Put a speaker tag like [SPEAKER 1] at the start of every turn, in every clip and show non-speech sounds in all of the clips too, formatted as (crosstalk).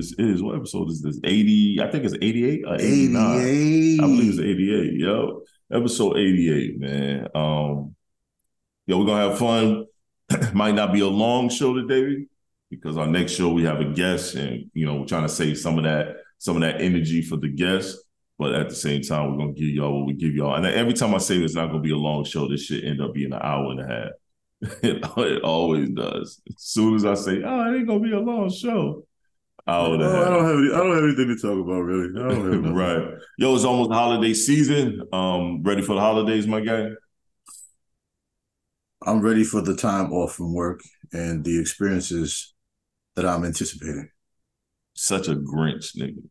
[SPEAKER 1] this is. What episode is this? 80, I think it's 88 or 89.
[SPEAKER 2] 88.
[SPEAKER 1] I believe it's 88. Yo, episode 88, man. Um, yo, we're gonna have fun. (clears throat) Might not be a long show today because our next show we have a guest, and you know, we're trying to save some of that, some of that energy for the guest. But at the same time, we're gonna give y'all what we give y'all. And every time I say it's not gonna be a long show, this shit end up being an hour and a half. (laughs) it, it always does. As soon as I say, "Oh, it ain't gonna be a long show," and a
[SPEAKER 2] Oh. I don't have any, I don't have anything to talk about really. I don't have (laughs)
[SPEAKER 1] right. Yo, it's almost holiday season. Um, ready for the holidays, my guy?
[SPEAKER 2] I'm ready for the time off from work and the experiences that I'm anticipating.
[SPEAKER 1] Such a Grinch, nigga.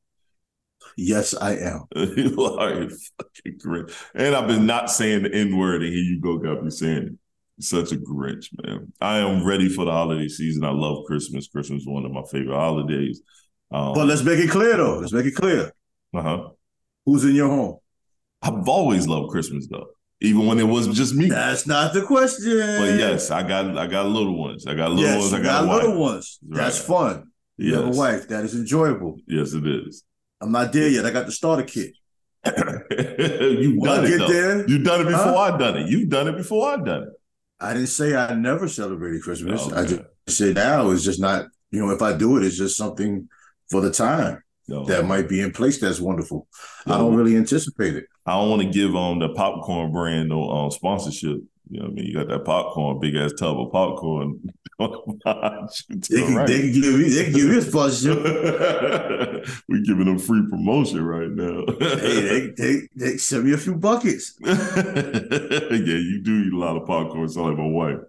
[SPEAKER 2] Yes, I am. (laughs)
[SPEAKER 1] you are a fucking Grinch. And I've been not saying the N word, and here you go, got me saying it. Such a Grinch, man. I am ready for the holiday season. I love Christmas. Christmas is one of my favorite holidays. Um,
[SPEAKER 2] But let's make it clear though. Let's make it clear.
[SPEAKER 1] uh-huh.
[SPEAKER 2] Who's in your home?
[SPEAKER 1] I've always loved Christmas though, even when it was just me.
[SPEAKER 2] That's not the question.
[SPEAKER 1] But yes, I got I got little ones. I got little
[SPEAKER 2] yes,
[SPEAKER 1] ones. I got,
[SPEAKER 2] got little ones.
[SPEAKER 1] Right.
[SPEAKER 2] That's fun. You have a wife. That is enjoyable.
[SPEAKER 1] Yes, it is.
[SPEAKER 2] I'm not there yet. I got the starter kit. (laughs)
[SPEAKER 1] You've done
[SPEAKER 2] I
[SPEAKER 1] it
[SPEAKER 2] get
[SPEAKER 1] though.
[SPEAKER 2] there,
[SPEAKER 1] You've done it before
[SPEAKER 2] Huh?
[SPEAKER 1] I done it. You've done it before I've done it.
[SPEAKER 2] I didn't say I never celebrated Christmas.
[SPEAKER 1] Oh,
[SPEAKER 2] I just said now it's just not, you know, if I do it, it's just something for the time
[SPEAKER 1] No.
[SPEAKER 2] that might be in place that's wonderful. I don't really anticipate it.
[SPEAKER 1] I don't want to give um the popcorn brand no um sponsorship. You know what I mean? You got that popcorn, big ass tub of popcorn. (laughs)
[SPEAKER 2] They can, they can give you they can give you a sponsorship. (laughs)
[SPEAKER 1] we giving them free promotion right now.
[SPEAKER 2] hey, they, they they send me a few buckets. (laughs)
[SPEAKER 1] yeah, you do eat a lot of popcorn. It's like my wife.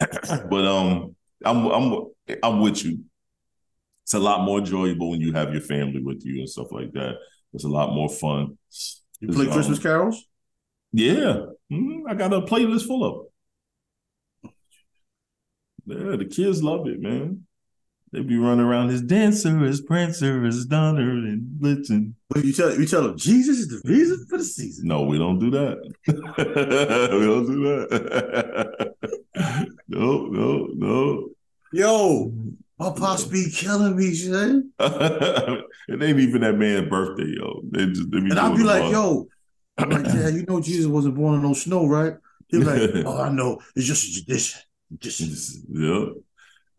[SPEAKER 1] (clears throat) but um, I'm I'm I'm with you. It's a lot more enjoyable when you have your family with you and stuff like that. It's a lot more fun.
[SPEAKER 2] You play
[SPEAKER 1] Um,
[SPEAKER 2] Christmas carols?
[SPEAKER 1] Yeah, Mhm. I got a playlist full of. It. Yeah, the kids love it, man. They be running around as dancer, as prancer, as donner, and Blitzen.
[SPEAKER 2] But you tell you tell them Jesus is the reason for the season.
[SPEAKER 1] No, we don't do that. (laughs) we don't do that. (laughs) no, no, no.
[SPEAKER 2] Yo, my pops be killing me, son. (laughs)
[SPEAKER 1] it ain't even that man's birthday, yo. They just, they
[SPEAKER 2] And I'll be like, yo, I'm like, Dad, you know Jesus wasn't born in no snow, right? He's like, (laughs) oh, I know. It's just a tradition. Tradition.
[SPEAKER 1] yeah.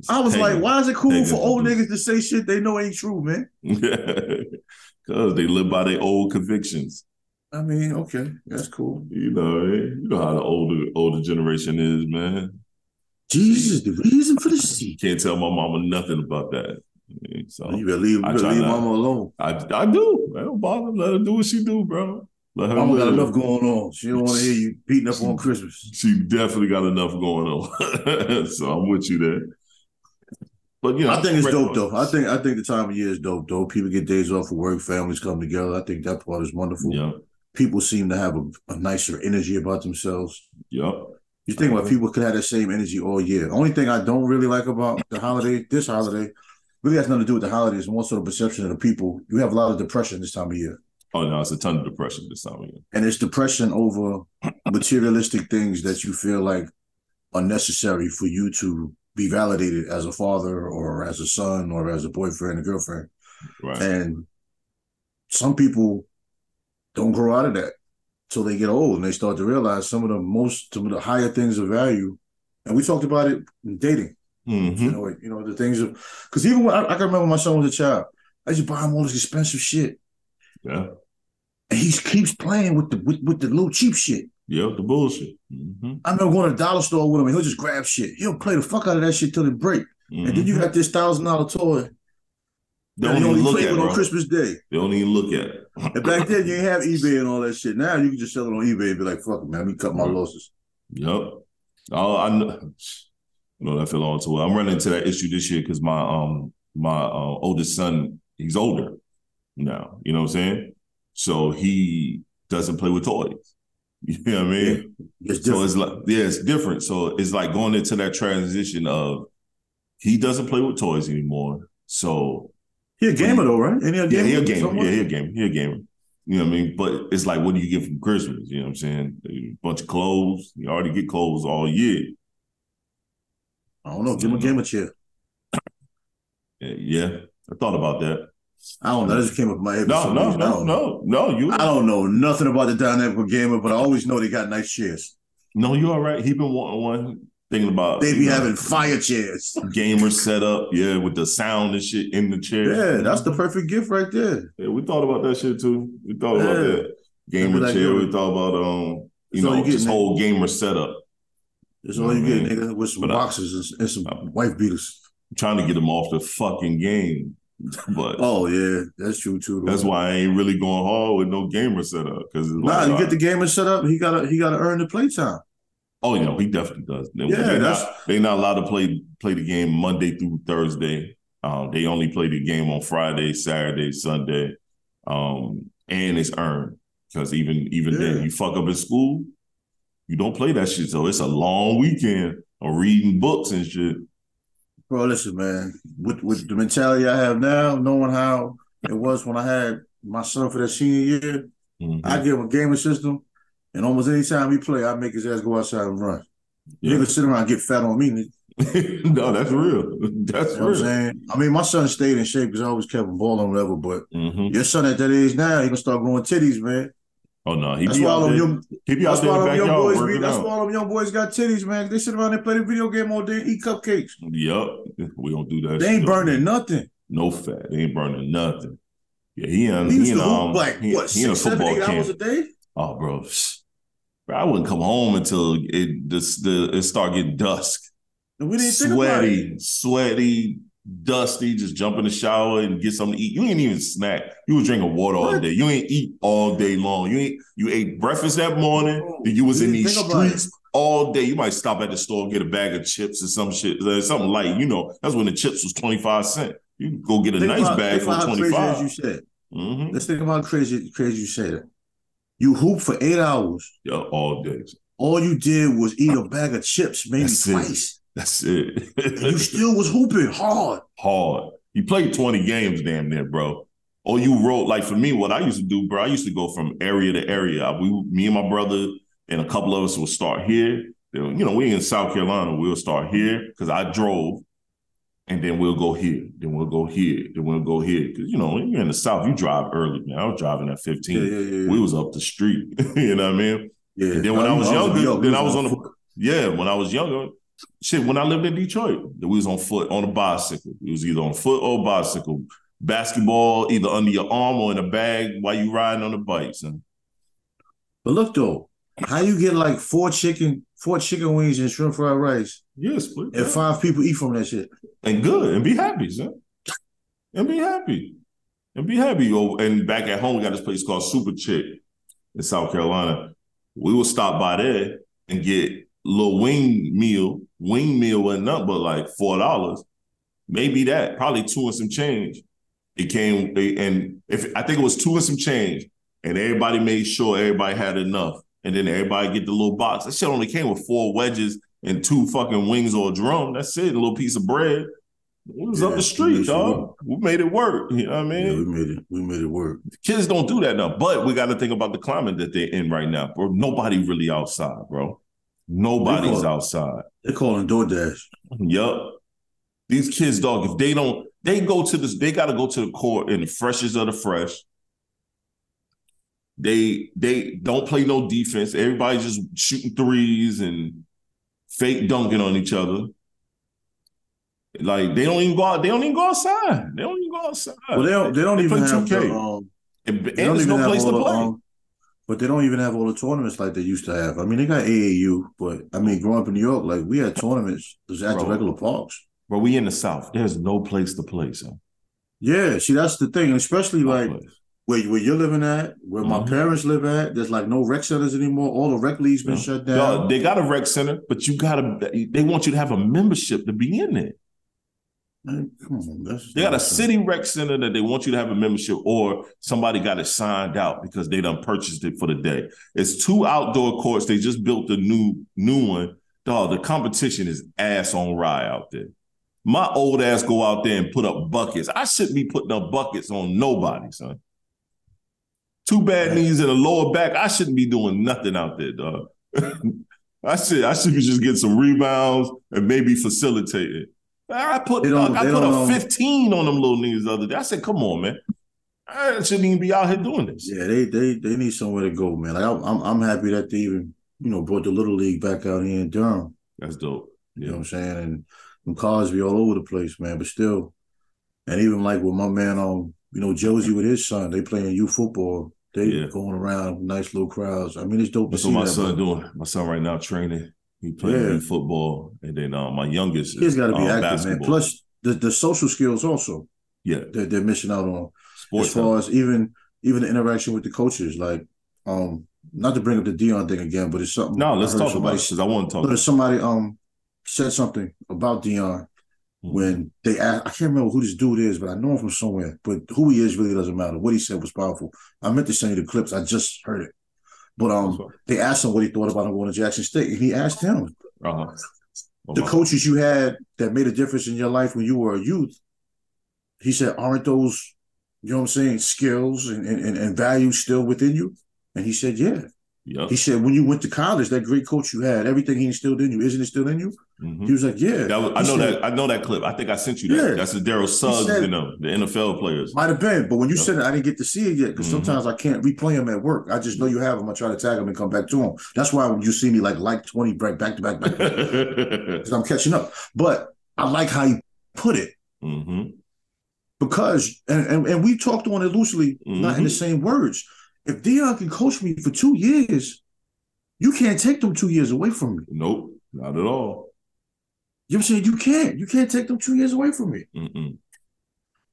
[SPEAKER 2] I was like, why is it cool for old niggas to say shit they know ain't true, man? (laughs)
[SPEAKER 1] Because they live by their old convictions.
[SPEAKER 2] I mean, okay, that's cool.
[SPEAKER 1] You know, eh? you know how the older older generation is, man.
[SPEAKER 2] Jesus the reason for the season.
[SPEAKER 1] can't tell my mama nothing about that. So
[SPEAKER 2] You better leave, you better leave
[SPEAKER 1] not-
[SPEAKER 2] mama alone.
[SPEAKER 1] I I do. I don't bother. Let her do what she do, bro. Let her
[SPEAKER 2] Mama got enough going on. She don't want to hear you beating up on Christmas.
[SPEAKER 1] She definitely got enough going on. (laughs) so I'm with you there. But you know,
[SPEAKER 2] I think it's dope though. I think I think the time of year is dope though. People get days off of work, families come together. I think that part is wonderful.
[SPEAKER 1] Yeah.
[SPEAKER 2] People seem to have a, a nicer energy about themselves.
[SPEAKER 1] Yep.
[SPEAKER 2] You think about uh-huh. people could have that same energy all year. Only thing I don't really like about the holiday, this holiday, really has nothing to do with the holidays. More so the perception of the people. You have a lot of depression this time of year,
[SPEAKER 1] Oh no, it's a ton of depression this time of year.
[SPEAKER 2] and it's depression over materialistic things that you feel like are necessary for you to be validated as a father or as a son or as a boyfriend or girlfriend.
[SPEAKER 1] Right.
[SPEAKER 2] And some people don't grow out of that till they get old and they start to realize some of the most, some of the higher things of value. And we talked about it in dating.
[SPEAKER 1] Mhm.
[SPEAKER 2] You know, you know the things of because even when I, I can remember my son was a child, I used to buy him all this expensive shit,
[SPEAKER 1] Yeah.
[SPEAKER 2] And he keeps playing with the with, with the little cheap shit.
[SPEAKER 1] Yeah, the bullshit. hmm
[SPEAKER 2] I remember going to the dollar store with him, and he'll just grab shit. He'll play the fuck out of that shit till it break. And then you got this thousand dollar toy
[SPEAKER 1] They don't even look at it,
[SPEAKER 2] on. Christmas Day.
[SPEAKER 1] They don't even look at it.
[SPEAKER 2] And back then, you didn't have (laughs) eBay and all that shit. Now you can just sell it on eBay and be like, fuck it, man, let me cut my losses.
[SPEAKER 1] Yep. Oh, I know. (sighs) You know that feel on to it. I'm running into that issue this year because my um my uh, oldest son he's older now. You know what I'm saying? So he doesn't play with toys. (laughs) You know what I mean?
[SPEAKER 2] It's
[SPEAKER 1] So it's like yeah, it's different. So it's like going into that transition of he doesn't play with toys anymore. So
[SPEAKER 2] He a gamer though, right? Any
[SPEAKER 1] yeah,
[SPEAKER 2] gamer?
[SPEAKER 1] he a gamer. Yeah, he a gamer. He a gamer. You know what I mean? But it's like, what do you get from Christmas? You know what I'm saying? A bunch of clothes. You already get clothes all year.
[SPEAKER 2] I don't know. Give him a gamer chair.
[SPEAKER 1] Yeah, I thought about that.
[SPEAKER 2] I don't know. That just came up in my head.
[SPEAKER 1] No, no,
[SPEAKER 2] reason.
[SPEAKER 1] No, no, no. You
[SPEAKER 2] I don't know nothing about the dynamic gamer, but I always know they got nice chairs.
[SPEAKER 1] no, you're all right. He been wanting one. Thinking about
[SPEAKER 2] They be
[SPEAKER 1] you know,
[SPEAKER 2] having fire chairs. (laughs)
[SPEAKER 1] gamer setup, yeah, with the sound and shit in the chair.
[SPEAKER 2] Yeah, that's the perfect gift right there.
[SPEAKER 1] Yeah, we thought about that shit too. We thought about that gamer
[SPEAKER 2] That'd
[SPEAKER 1] chair.
[SPEAKER 2] like
[SPEAKER 1] We thought about um, you know,
[SPEAKER 2] you man.
[SPEAKER 1] whole gamer setup.
[SPEAKER 2] That's all you
[SPEAKER 1] Mhm.
[SPEAKER 2] get, nigga, with some
[SPEAKER 1] But
[SPEAKER 2] boxes and, and some wife beaters.
[SPEAKER 1] trying to get him off the fucking game, (laughs) but
[SPEAKER 2] Oh yeah, that's true too. though.
[SPEAKER 1] that's why I ain't really going hard with no gamer setup because
[SPEAKER 2] Nah, you get the gamer set up. He gotta he gotta earn the playtime.
[SPEAKER 1] Oh, you know, he definitely does. They,
[SPEAKER 2] Yeah,
[SPEAKER 1] they
[SPEAKER 2] that's-
[SPEAKER 1] not they not allowed to play play the game Monday through Thursday. Um, they only play the game on Friday, Saturday, Sunday, um, and it's earned because even even
[SPEAKER 2] Yeah.
[SPEAKER 1] then you fuck up in school, you don't play that shit. So it's a long weekend of reading books and shit.
[SPEAKER 2] Bro, listen, man. With with the mentality I have now, knowing how it was when I had my son for that senior year,
[SPEAKER 1] Mhm.
[SPEAKER 2] I give him a gaming system, and almost any time we play, I make his ass go outside and run.
[SPEAKER 1] Yeah.
[SPEAKER 2] Nigga sit around and get fat on me. (laughs)
[SPEAKER 1] no, that's real. That's
[SPEAKER 2] You know
[SPEAKER 1] real.
[SPEAKER 2] I mean, my son stayed in shape because I always kept him balling whatever, but
[SPEAKER 1] Mhm.
[SPEAKER 2] your son at that age now, he gonna start growing titties, man.
[SPEAKER 1] Oh no, he
[SPEAKER 2] That's
[SPEAKER 1] be
[SPEAKER 2] why
[SPEAKER 1] out there.
[SPEAKER 2] young,
[SPEAKER 1] he be out
[SPEAKER 2] that's
[SPEAKER 1] there
[SPEAKER 2] why
[SPEAKER 1] in the
[SPEAKER 2] all them young boys be, that's
[SPEAKER 1] out.
[SPEAKER 2] why all them young boys got titties, man. They sit around and play the video game all day and eat cupcakes.
[SPEAKER 1] Yup, we don't do that.
[SPEAKER 2] They ain't burning nothing.
[SPEAKER 1] No fat. They ain't burning nothing. Yeah, he
[SPEAKER 2] used
[SPEAKER 1] he
[SPEAKER 2] to hoop
[SPEAKER 1] um
[SPEAKER 2] like
[SPEAKER 1] he,
[SPEAKER 2] what
[SPEAKER 1] he
[SPEAKER 2] six, seven,
[SPEAKER 1] football
[SPEAKER 2] eight hours a day.
[SPEAKER 1] Oh, bro. Bro, I wouldn't come home until it this the it start getting dusk.
[SPEAKER 2] We didn't think about it.
[SPEAKER 1] Sweaty, sweaty, dusty. Just jump in the shower and get something to eat. You ain't even snack. You was drinking water all day. You ain't eat all day long. You ain't you ate breakfast that morning. Then you was
[SPEAKER 2] we
[SPEAKER 1] in these
[SPEAKER 2] think about it.
[SPEAKER 1] streets all day. You might stop at the store and get a bag of chips or some shit, uh, something light. You know, that's when the chips was twenty five cent. You can go get a
[SPEAKER 2] Think
[SPEAKER 1] nice
[SPEAKER 2] about-
[SPEAKER 1] bag for twenty five.
[SPEAKER 2] you said.
[SPEAKER 1] Mm-hmm.
[SPEAKER 2] Let's think about how crazy crazy you said. You hoop for eight hours.
[SPEAKER 1] Yeah, all day.
[SPEAKER 2] All you did was eat a bag of chips, maybe
[SPEAKER 1] That's it. That's
[SPEAKER 2] it. (laughs) you still was hooping hard.
[SPEAKER 1] Hard. You played 20 games damn near, bro. Or you wrote, like for me, what I used to do, bro, I used to go from area to area. We, me and my brother and a couple of us would start here. Then, You know, we in South Carolina, we'll start here because I drove. And then we'll go here. Then we'll go here. Then we'll go here. Because, you know, when you're in the South, you drive early, man. I was driving at 15.
[SPEAKER 2] Yeah, yeah, yeah.
[SPEAKER 1] We was up the street. (laughs) you know what I mean?
[SPEAKER 2] yeah.
[SPEAKER 1] and then when I was
[SPEAKER 2] in
[SPEAKER 1] younger, then I was on the yeah, when I was younger, shit, when I lived in Detroit, we was on foot on a bicycle. It was either on foot or bicycle. Basketball either under your arm or in a bag while you riding on the bikes. And
[SPEAKER 2] But look though, how you get like four chicken, four chicken wings and shrimp fried rice,
[SPEAKER 1] Yes, please.
[SPEAKER 2] and five people eat from that shit?
[SPEAKER 1] and good and be happy, son. And be happy. And be happy. Oh, and back at home, we got this place called Super Chick in South Carolina. We would stop by there and get little wing meal. Wing meal wasn't up but like four dollars. Maybe that, probably two and some change. It came and if I think it was two and some change, and everybody made sure everybody had enough. And then everybody get the little box. That shit only came with four wedges and two fucking wings or a drum. That's it. A little piece of bread. It was up the street, dog. We made it work. You know what I mean?
[SPEAKER 2] Yeah, we made it. We made it work.
[SPEAKER 1] Kids don't do that now. But we got to think about the climate that they're in right now, bro. Nobody really outside, bro. Nobody's
[SPEAKER 2] They call-
[SPEAKER 1] outside.
[SPEAKER 2] They're calling DoorDash.
[SPEAKER 1] Yup. These kids, dog, if they don't, they go to this, they got to go to the court in the freshest of the fresh. They they don't play no defense. Everybody's just shooting threes and fake dunking on each other. Like they don't even go out. They don't even go outside. They don't even go outside.
[SPEAKER 2] Well, they don't. They don't
[SPEAKER 1] They
[SPEAKER 2] even
[SPEAKER 1] play
[SPEAKER 2] have
[SPEAKER 1] 2K.
[SPEAKER 2] the, um,
[SPEAKER 1] and, and there's no place to
[SPEAKER 2] all the,
[SPEAKER 1] play.
[SPEAKER 2] um, but they don't even have all the tournaments like they used to have. I mean, they got AAU, but I mean, growing up in New York, like we had tournaments just at the regular parks.
[SPEAKER 1] But we in the South. There's no place to play, son.
[SPEAKER 2] Yeah, see, that's the thing, especially
[SPEAKER 1] No
[SPEAKER 2] like
[SPEAKER 1] place.
[SPEAKER 2] where where you're living at, where my
[SPEAKER 1] Mhm.
[SPEAKER 2] parents live at. There's like no rec centers anymore. All the rec leagues been
[SPEAKER 1] Yeah.
[SPEAKER 2] shut down.
[SPEAKER 1] they got a rec center, but you gotta. They want you to have a membership to be in there.
[SPEAKER 2] Man, come on, that's
[SPEAKER 1] They got a city rec center that they want you to have a membership, or somebody got it signed out because they done purchased it for the day. It's two outdoor courts. They just built a new new one. Dog, the competition is ass on rye out there. My old ass go out there and put up buckets. I shouldn't be putting up buckets on nobody, son. Two bad knees and a lower back. I shouldn't be doing nothing out there, dog. (laughs) I said I should be just getting some rebounds and maybe facilitate it. I put uh, I put a 15 on them little niggas the other day. I said, come on, man. I shouldn't even be out here doing this.
[SPEAKER 2] Yeah, they they they need somewhere to go, man. Like I'm I'm happy that they even you know brought the little league back out here in Durham.
[SPEAKER 1] That's dope.
[SPEAKER 2] Yeah. You know what I'm saying? And them cars be all over the place, man. But still, and even like with my man on, um, you know, Josie with his son, they playing youth football. They yeah. going around nice little crowds. I mean, it's dope.
[SPEAKER 1] That's what my that, son doing. My son right now training. He playing yeah. football, and then uh, my youngest.
[SPEAKER 2] He's got to be um, active, basketball. man. Plus the the social skills also.
[SPEAKER 1] Yeah,
[SPEAKER 2] they're, they're missing out on. Sports as far as even even the interaction with the coaches, like um, not to bring up the Deion thing again, but it's something.
[SPEAKER 1] No, let's talk about it because I want to talk.
[SPEAKER 2] But somebody um said something about Deion mm-hmm. when they asked, I can't remember who this dude is, but I know him from somewhere. But who he is really doesn't matter. What he said was powerful. I meant to send you the clips. I just heard it. But um, they asked him what he thought about him going to Jackson State, and he asked him uh-huh. the coaches you had that made a difference in your life when you were a youth. He said, "Aren't those, you know what I'm saying, skills and, and, and values still within you?" And he said, "Yeah." Yep. He said, when you went to college, that great coach you had, everything he instilled in you, isn't it still in you? Mm-hmm. He was like, yeah.
[SPEAKER 1] Was, I know said, that. I know that clip. I think I sent you that. Yeah. That's the Terrell Suggs, said, you know, the NFL players.
[SPEAKER 2] Might have been, but when you yep. said it, I didn't get to see it yet because mm-hmm. sometimes I can't replay them at work. I just know you have them. I try to tag them and come back to them. That's why when you see me like like twenty back back to back back because (laughs) I'm catching up. But I like how you put it. Mm-hmm. Because and, and, and we talked on it loosely, not in the mm-hmm. same words. If Deion can coach me for two years you can't take them two years away from me.
[SPEAKER 1] Nope, not at all.
[SPEAKER 2] You know what I'm saying? You can't. You can't take them two years away from me.
[SPEAKER 1] Mm-mm.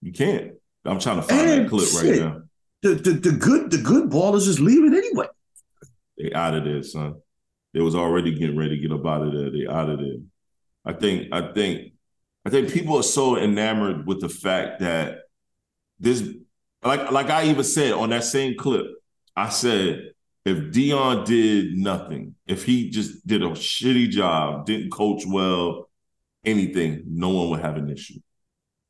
[SPEAKER 1] You can't. I'm trying to find and that clip shit, right now.
[SPEAKER 2] The, the the good the good ballers is leaving anyway.
[SPEAKER 1] They out of there, son. They was already getting ready to get up out of there. They out of there. I think I think I think people are so enamored with the fact that this like like I even said on that same clip, I said if Deion did nothing, if he just did a shitty job, didn't coach well, anything, no one would have an issue.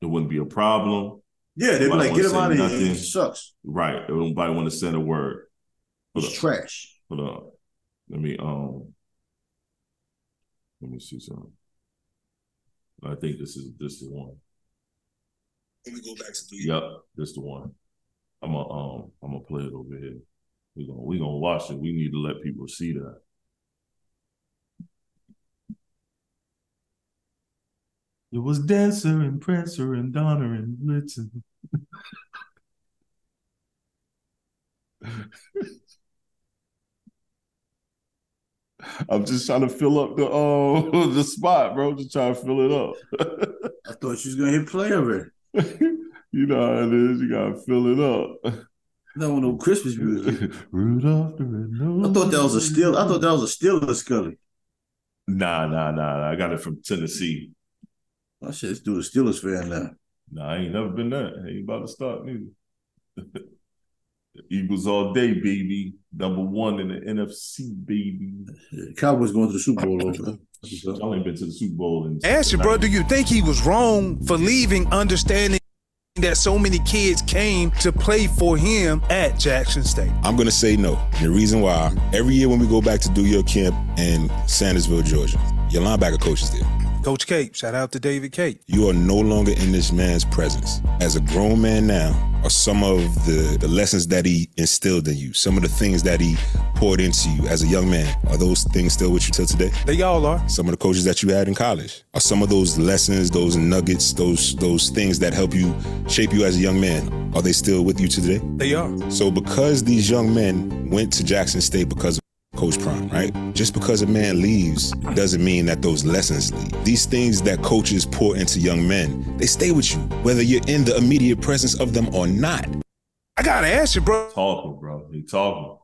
[SPEAKER 1] It wouldn't be a problem.
[SPEAKER 2] Yeah, they'd be like, get him out of here. It sucks.
[SPEAKER 1] Right. Nobody want to send a word.
[SPEAKER 2] Hold it's up. trash.
[SPEAKER 1] Hold on. Let me um let me see something. I think this is this is one.
[SPEAKER 2] Let me go back to the
[SPEAKER 1] Yep, this is the one. I'm gonna um I'm gonna play it over here. We're gonna we gonna watch it. We need to let people see that. It was Dancer and Prancer and Donner and Blitzen. (laughs) I'm just trying to fill up the uh, (laughs) the spot, bro. Just trying to fill it up.
[SPEAKER 2] I thought she was gonna hit play of it. (laughs)
[SPEAKER 1] you know how it is. You gotta fill it up.
[SPEAKER 2] No, no Christmas music. (laughs) Rudolph the Red I thought that was a steal. I thought that was a Steelers Scully.
[SPEAKER 1] Nah, nah, nah. I got it from Tennessee.
[SPEAKER 2] I should let's do the Steelers fan now.
[SPEAKER 1] Nah, I ain't never been that. Ain't about to start neither. (laughs) Eagles all day, baby. Number one in the NFC, baby.
[SPEAKER 2] Cowboys going to the Super Bowl.
[SPEAKER 1] I (laughs) ain't been to the Super Bowl. In
[SPEAKER 3] Ask your bro, do you think he was wrong for leaving, understanding that so many kids came to play for him at Jackson State?
[SPEAKER 4] I'm going to say no. The reason why, every year when we go back to do your camp in Sandersville, Georgia, your linebacker coach is there.
[SPEAKER 3] Coach Cape, shout out to David Cape.
[SPEAKER 4] You are no longer in this man's presence. As a grown man now, are some of the, the lessons that he instilled in you, some of the things that he poured into you as a young man. Are those things still with you till today?
[SPEAKER 3] They all are.
[SPEAKER 4] Some of the coaches that you had in college. Are some of those lessons, those nuggets, those those things that help you shape you as a young man, are they still with you today?
[SPEAKER 3] They are.
[SPEAKER 4] So because these young men went to Jackson State because Coach Prime, right? Just because a man leaves doesn't mean that those lessons leave. These things that coaches pour into young men, they stay with you, whether you're in the immediate presence of them or not.
[SPEAKER 3] I gotta ask you, bro.
[SPEAKER 1] Talking, bro. He talking.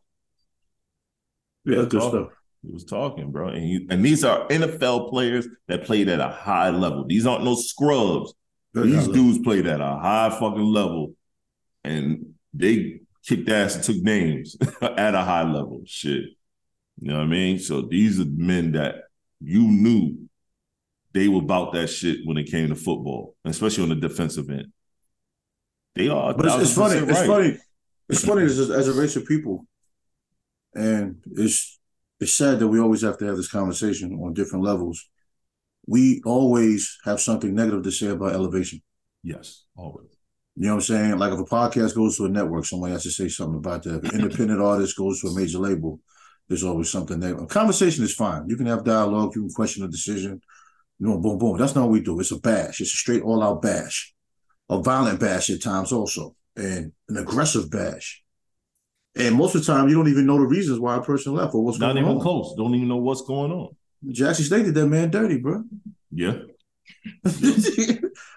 [SPEAKER 2] Yeah, good talking. stuff.
[SPEAKER 1] He was talking, bro. And, he, and these are NFL players that played at a high level. These aren't no scrubs. These dudes played at a high fucking level. And they kicked ass and took names (laughs) at a high level. Shit. You know what I mean? So these are men that you knew they were about that shit when it came to football, especially on the defensive end. They are.
[SPEAKER 2] But it's, it's funny. Right. It's funny. It's funny as, as a race of people, and it's it's sad that we always have to have this conversation on different levels. We always have something negative to say about elevation.
[SPEAKER 1] Yes, always.
[SPEAKER 2] You know what I'm saying? Like if a podcast goes to a network, somebody has to say something about that. If an independent artist goes to a major label, there's always something there. A conversation is fine. You can have dialogue. You can question a decision. You know, boom, boom. That's not what we do. It's a bash. It's a straight all out bash, a violent bash at times also, and an aggressive bash. And most of the time, you don't even know the reasons why a person left or what's
[SPEAKER 1] Not
[SPEAKER 2] going
[SPEAKER 1] even
[SPEAKER 2] on.
[SPEAKER 1] close. Don't even know what's going on.
[SPEAKER 2] Jackson State did that man dirty, bro.
[SPEAKER 1] Yeah. (laughs)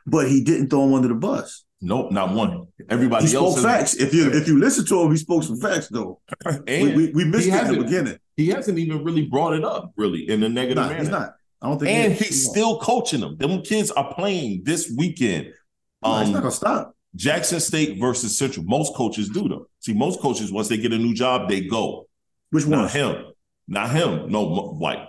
[SPEAKER 2] but he didn't throw him under the bus.
[SPEAKER 1] Nope, not one. Everybody
[SPEAKER 2] He
[SPEAKER 1] else
[SPEAKER 2] spoke facts. If you if you listen to him, he spoke some facts though.
[SPEAKER 1] And
[SPEAKER 2] We, we, we missed it in the beginning.
[SPEAKER 1] He hasn't even really brought it up, really, in a negative
[SPEAKER 2] Nah,
[SPEAKER 1] manner.
[SPEAKER 2] he's not. I don't think.
[SPEAKER 1] And
[SPEAKER 2] is.
[SPEAKER 1] he's still coaching them. Them kids are playing this weekend.
[SPEAKER 2] Nah, he's not
[SPEAKER 1] Um,
[SPEAKER 2] gonna stop.
[SPEAKER 1] Jackson State versus Central. Most coaches do though. See, most coaches once they get a new job, they go.
[SPEAKER 2] Which one?
[SPEAKER 1] Not him. Not him. No white.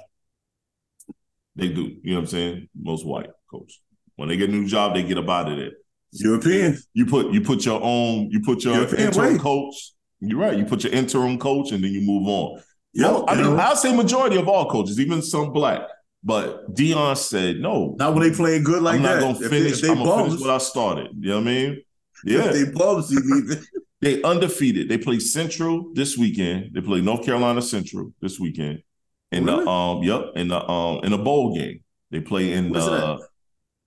[SPEAKER 1] They do. You know what I'm saying? Most white coach. When they get a new job, they get up out of there.
[SPEAKER 2] European.
[SPEAKER 1] You put you put your own. You put your
[SPEAKER 2] European
[SPEAKER 1] interim
[SPEAKER 2] way.
[SPEAKER 1] coach. You're right. You put your interim coach, and then you move on.
[SPEAKER 2] Yo,
[SPEAKER 1] I mean, I'll say majority of all coaches, even some black. But Deion said no.
[SPEAKER 2] not when they playing good like
[SPEAKER 1] I'm not gonna
[SPEAKER 2] If they-
[SPEAKER 1] finish.
[SPEAKER 2] If they,
[SPEAKER 1] I'm gonna finish what I started. You know what I mean? (laughs) Yeah,
[SPEAKER 2] if they bums, leave. (laughs)
[SPEAKER 1] they undefeated. They play Central this weekend. They play North Carolina Central this weekend. In
[SPEAKER 2] Really?
[SPEAKER 1] the um, yep, in the um, in a bowl game. They play in
[SPEAKER 2] it
[SPEAKER 1] the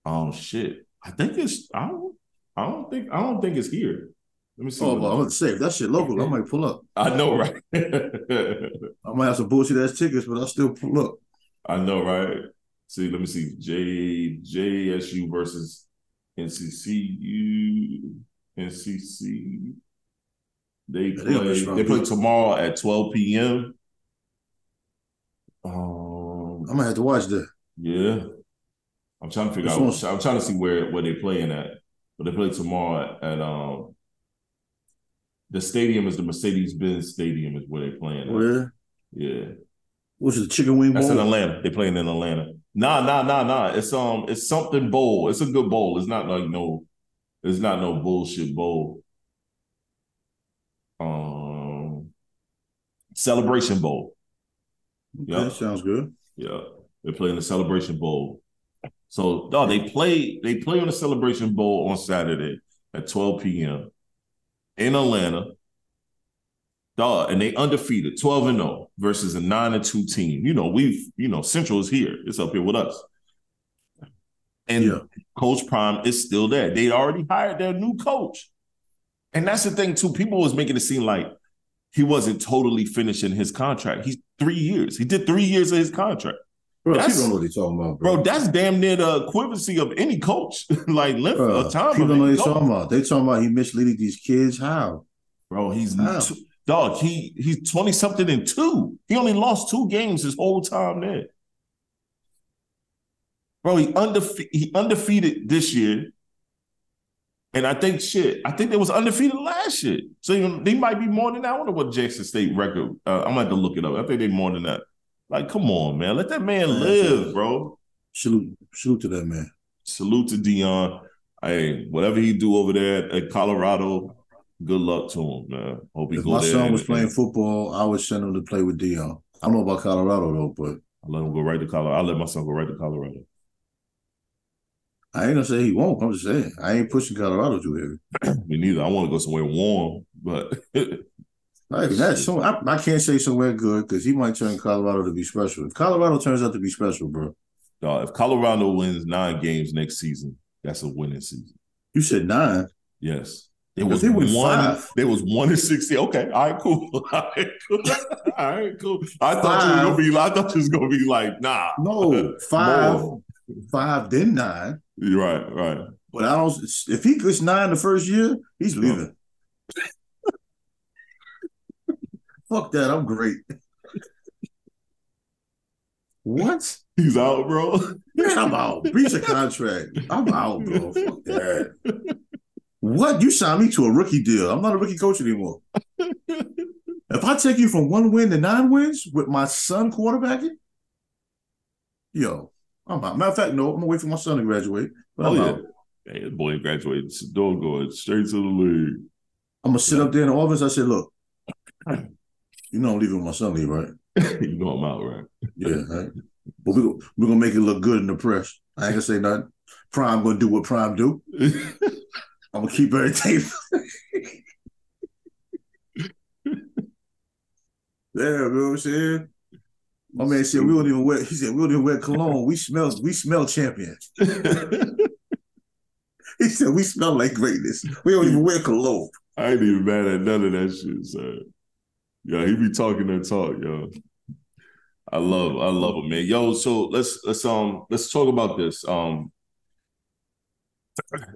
[SPEAKER 1] um, shit. I think it's. I don't. I don't think. I don't think it's here. Let me see.
[SPEAKER 2] Oh, well, I'm gonna say if that shit local, I might pull up. (laughs)
[SPEAKER 1] I know, right?
[SPEAKER 2] I might have some bullshit ass tickets, but I'll still pull up.
[SPEAKER 1] I know, right? See, let me see. J JSU versus NCCU. NCC. They
[SPEAKER 2] Yeah,
[SPEAKER 1] play.
[SPEAKER 2] be
[SPEAKER 1] They play tomorrow at 12 p.m. Um,
[SPEAKER 2] I might have to watch that.
[SPEAKER 1] yeah. I'm trying to figure out.
[SPEAKER 2] one?
[SPEAKER 1] I'm trying to see where where they playing at. But they play tomorrow at um. The stadium is the Mercedes Benz Stadium is where they're playing. At.
[SPEAKER 2] Where?
[SPEAKER 1] Yeah.
[SPEAKER 2] Which is the chicken wing
[SPEAKER 1] That's in? Atlanta. They're playing in Atlanta. Nah, nah, nah, nah. It's um, it's something bowl. It's a good bowl. It's not like no, it's not no bullshit bowl. Um, celebration bowl.
[SPEAKER 2] Okay,
[SPEAKER 1] Yeah.
[SPEAKER 2] sounds good.
[SPEAKER 1] Yeah, they're playing the celebration bowl. So no, they play. They play on the celebration bowl on Saturday at 12 p.m. in Atlanta. Dog, and they undefeated, 12 and 0 versus a 9 and 2 team. You know, we've, you know, Central is here. It's up here with us. And
[SPEAKER 2] Yeah.
[SPEAKER 1] Coach Prime is still there. They already hired their new coach. And that's the thing, too. People was making it seem like he wasn't totally finishing his contract. He's three years. He did three years of his contract.
[SPEAKER 2] Bro,
[SPEAKER 1] That's-
[SPEAKER 2] people don't know what they're talking about, bro.
[SPEAKER 1] Bro, that's damn near the equivalency of any coach. (laughs) like length
[SPEAKER 2] Bro,
[SPEAKER 1] of time.
[SPEAKER 2] people don't know what they're talking about. They talking about he misleading these kids. How?
[SPEAKER 1] Bro, he's
[SPEAKER 2] How?
[SPEAKER 1] dog. He he's twenty something and two. He only lost two games his whole time there. Bro, he undefe- he undefeated this year, and I think shit. I think they was undefeated last year. So you know, they might be more than that. I wonder what Jackson State record. Uh, I'm gonna have to look it up. I think they more than that. Like, come on, man, let that man live, bro.
[SPEAKER 2] Salute, salute to that man.
[SPEAKER 1] Salute to Deion. Hey, whatever he do over there at Colorado, good luck to him, man. Hope he
[SPEAKER 2] If my son was playing football, I would send him to play with Deion. I don't know about Colorado though, but
[SPEAKER 1] I let him go right to Colorado. I let my son go right to Colorado.
[SPEAKER 2] I ain't gonna say he won't. I'm just saying I ain't pushing Colorado too heavy. (clears throat)
[SPEAKER 1] Me neither. I want to go somewhere warm, but (laughs)
[SPEAKER 2] Like that's so I, I can't say somewhere good because he might turn Colorado to be special. If Colorado turns out to be special, bro,
[SPEAKER 1] dog, if Colorado wins nine games next season, that's a winning season.
[SPEAKER 2] you said nine.
[SPEAKER 1] Yes. It was
[SPEAKER 2] they
[SPEAKER 1] one.
[SPEAKER 2] five.
[SPEAKER 1] There was one and sixty. Okay, all right, cool. (laughs) All right, cool. All right, cool. I thought you
[SPEAKER 2] Five.
[SPEAKER 1] gonna be. I thought you was gonna be like, nah.
[SPEAKER 2] No, (laughs) five,
[SPEAKER 1] More.
[SPEAKER 2] five, then nine.
[SPEAKER 1] Right, right.
[SPEAKER 2] But I don't. If he gets nine the first year, he's leaving. Fuck that. I'm great. what?
[SPEAKER 1] He's out, bro.
[SPEAKER 2] Man, I'm out. Breach a contract. I'm out, bro. Fuck that. What? You signed me to a rookie deal. I'm not a rookie coach anymore. If I take you from one win to nine wins with my son quarterbacking, yo, I'm out. Matter of fact, no, I'm gonna wait for my son to graduate. But
[SPEAKER 1] Oh
[SPEAKER 2] I'm
[SPEAKER 1] yeah.
[SPEAKER 2] out.
[SPEAKER 1] Hey, the boy graduated. Don't go straight to the league.
[SPEAKER 2] I'm gonna sit up there in the office. I said, look, you know I'm leaving my son leave, right? (laughs)
[SPEAKER 1] you know I'm out, right?
[SPEAKER 2] Yeah, right. But we we're gonna make it look good in the press. I ain't gonna say nothing. Prime gonna do what Prime do. (laughs) I'm gonna keep everything. yeah, you know what I'm saying? My man said we don't even wear. He said we don't even wear cologne. We smell. We smell champion. (laughs) he said we smell like greatness. We don't even wear cologne.
[SPEAKER 1] I ain't even mad at none of that shit, son. Yeah, he be talking that talk, yo. I love, I love him, man. Yo, so let's let's um let's talk about this. Um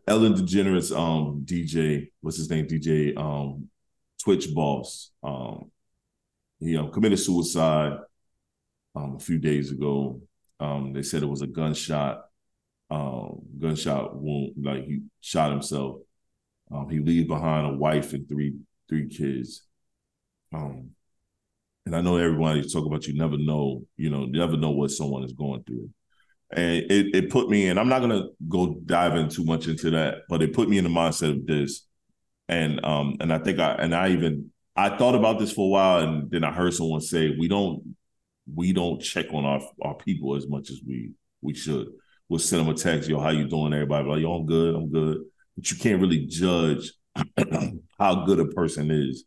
[SPEAKER 1] Ellen DeGeneres, um, DJ, what's his name? DJ um Twitch boss. Um he um, committed suicide um, a few days ago. Um, they said it was a gunshot, um, gunshot wound, like he shot himself. Um, he leaves behind a wife and three three kids. Um, and I know everybody talk about you never know, you know, you never know what someone is going through. And it, it put me in, I'm not gonna go diving too much into that, but it put me in the mindset of this. And um, and I think I and I even I thought about this for a while and then I heard someone say we don't we don't check on our our people as much as we we should. We'll send them a text, yo, how you doing? Everybody like, yo, I'm good, I'm good. But you can't really judge (clears throat) how good a person is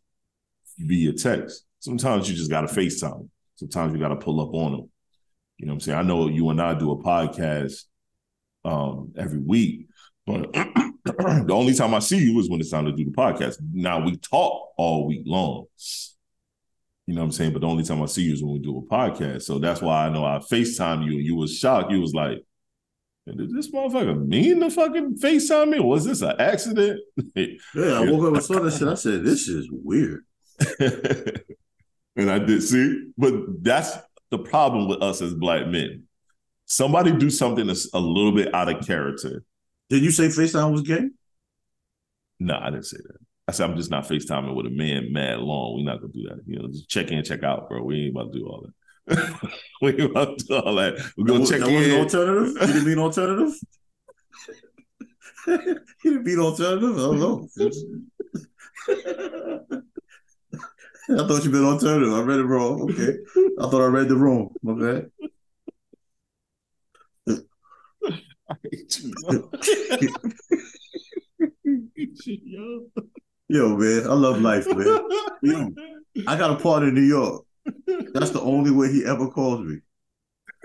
[SPEAKER 1] via text. Sometimes you just gotta FaceTime. Sometimes you gotta pull up on them. You know what I'm saying? I know you and I do a podcast um, every week, but (clears throat) the only time I see you is when it's time to do the podcast. Now we talk all week long. You know what I'm saying? But the only time I see you is when we do a podcast. So that's why I know I FaceTime you and you was shocked. You was like, did this motherfucker mean to fucking FaceTime me? Was this an accident? (laughs)
[SPEAKER 2] yeah, I woke up and saw that shit. I said, this is weird. (laughs)
[SPEAKER 1] and I did see, but that's the problem with us as black men. Somebody do something that's a little bit out of character.
[SPEAKER 2] Did you say FaceTime was gay?
[SPEAKER 1] No, I didn't say that. I said I'm just not FaceTiming with a man mad long. We're not gonna do that. You know, just check in, check out, bro. We ain't about to do all that. (laughs) we ain't about to do all that. We're gonna
[SPEAKER 2] that
[SPEAKER 1] check
[SPEAKER 2] that
[SPEAKER 1] in.
[SPEAKER 2] wasn't alternative? You didn't mean alternative? (laughs) you didn't mean alternative? I don't know. I thought you meant alternative. I read it wrong. Okay. I thought I read the wrong. My bad. Yo, man, I love life, man. Yo, I got a partner in New York. That's the only way he ever calls me.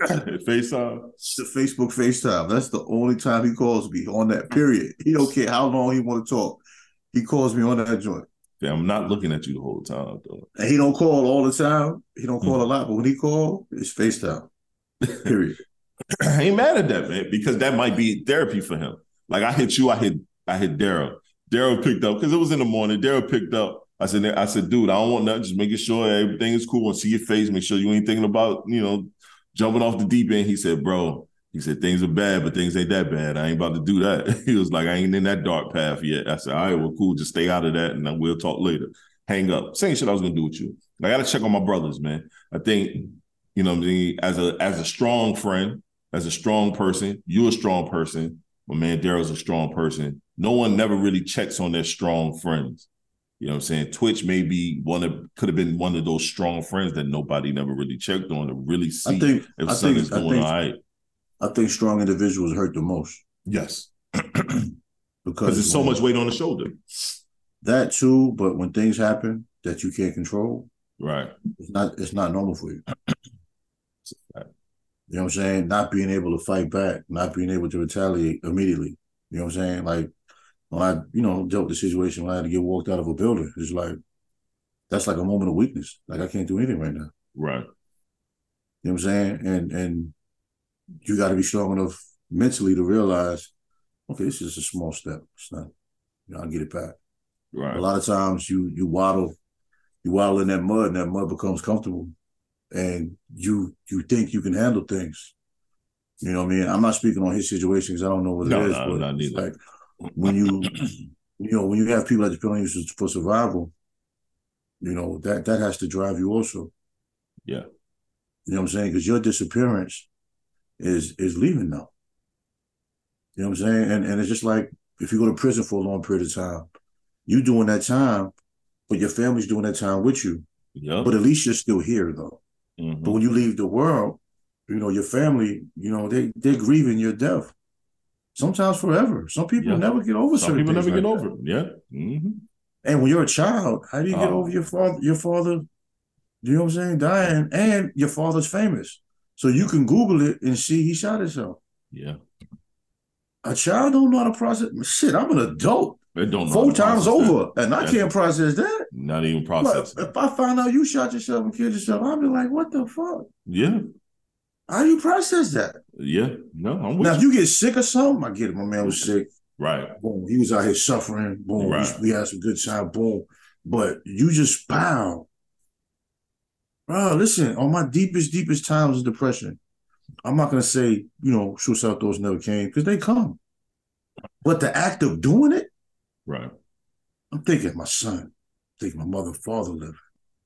[SPEAKER 2] (laughs)
[SPEAKER 1] FaceTime.
[SPEAKER 2] Facebook FaceTime. That's the only time he calls me on that period. He don't care how long he want to talk. He calls me on that joint.
[SPEAKER 1] Yeah, I'm not looking at you the whole time though.
[SPEAKER 2] And he don't call all the time. He don't call hmm. a lot, but when he call, it's FaceTime. (laughs) Period.
[SPEAKER 1] I ain't mad at that, man, because that might be therapy for him. Like I hit you, I hit I hit Daryl. Daryl picked up because it was in the morning. Daryl picked up. I said, I said, dude, I don't want nothing. Just making sure everything is cool and see your face. Make sure you ain't thinking about, you know, jumping off the deep end. He said, bro, he said, things are bad, but things ain't that bad. I ain't about to do that. (laughs) He was like, I ain't in that dark path yet. I said, all right, well, cool. Just stay out of that and then we'll talk later. Hang up. Same shit I was gonna do with you. I gotta check on my brothers, man. I think, you know what I mean, as a as a strong friend, as a strong person, you a strong person. My man Daryl's a strong person. No one never really checks on their strong friends. You know what I'm saying? Twitch may be one of could have been one of those strong friends that nobody never really checked on to really see
[SPEAKER 2] I think
[SPEAKER 1] if
[SPEAKER 2] I
[SPEAKER 1] something's
[SPEAKER 2] think
[SPEAKER 1] going
[SPEAKER 2] think,
[SPEAKER 1] all right.
[SPEAKER 2] I think strong individuals hurt the most
[SPEAKER 1] Yes. (clears throat)
[SPEAKER 2] because
[SPEAKER 1] there's so much weight on the shoulder.
[SPEAKER 2] that too. But when things happen that you can't control,
[SPEAKER 1] Right.
[SPEAKER 2] it's not it's not normal for you. You know what I'm saying? Not being able to fight back, not being able to retaliate immediately. You know what I'm saying? Like when I, you know, dealt with the situation when I had to get walked out of a building, it's like that's like a moment of weakness. Like I can't do anything right now.
[SPEAKER 1] Right.
[SPEAKER 2] You know what I'm saying? And and you got to be strong enough mentally to realize, okay, this is a small step. It's not, you know, I'll get it back.
[SPEAKER 1] Right.
[SPEAKER 2] A lot of times you you waddle, you waddle in that mud, and that mud becomes comfortable, and you you think you can handle things. You know what I mean? I'm not speaking on his situation because I don't know what
[SPEAKER 1] No,
[SPEAKER 2] it is,
[SPEAKER 1] no,
[SPEAKER 2] but
[SPEAKER 1] not
[SPEAKER 2] it's
[SPEAKER 1] neither.
[SPEAKER 2] like when you (clears throat) you know when you have people that depend on you for survival, you know that that has to drive you also.
[SPEAKER 1] Yeah.
[SPEAKER 2] You know what I'm saying? Because your disappearance is is leaving now. You know what I'm saying? And and it's just like if you go to prison for a long period of time, you doing that time, but your family's doing that time with you.
[SPEAKER 1] Yep.
[SPEAKER 2] But at least you're still here though.
[SPEAKER 1] Mhm.
[SPEAKER 2] But when you leave the world, you know, your family, you know, they they're grieving your death. Sometimes forever. Some people
[SPEAKER 1] Yeah.
[SPEAKER 2] never get over
[SPEAKER 1] Some people never get
[SPEAKER 2] that.
[SPEAKER 1] over. Yeah. hmm
[SPEAKER 2] And when you're a child, how do you get
[SPEAKER 1] Oh.
[SPEAKER 2] over your father your father, you know what I'm saying, dying and your father's famous. So you can Google it and see he shot himself.
[SPEAKER 1] Yeah.
[SPEAKER 2] A child don't know how to process shit. I'm an adult.
[SPEAKER 1] They don't know
[SPEAKER 2] Four times
[SPEAKER 1] process that.
[SPEAKER 2] over. And I
[SPEAKER 1] Yeah.
[SPEAKER 2] can't process that.
[SPEAKER 1] Not even process. it.
[SPEAKER 2] if I find out you shot yourself and killed yourself, I'll be like, what the fuck?
[SPEAKER 1] Yeah.
[SPEAKER 2] How you process that?
[SPEAKER 1] Yeah. No, I'm with
[SPEAKER 2] Now, if
[SPEAKER 1] you.
[SPEAKER 2] you get sick or something, I get it. My man was sick.
[SPEAKER 1] Right.
[SPEAKER 2] Boom. He was out here suffering. Boom. We-
[SPEAKER 1] Right.
[SPEAKER 2] We, had some good time. Boom. But you just bow. Bro, listen, on my deepest, deepest times of depression, I'm not gonna say, you know, suicide thoughts never came, because they come. But the act of doing it,
[SPEAKER 1] Right.
[SPEAKER 2] I'm thinking my son, thinking my mother, father living.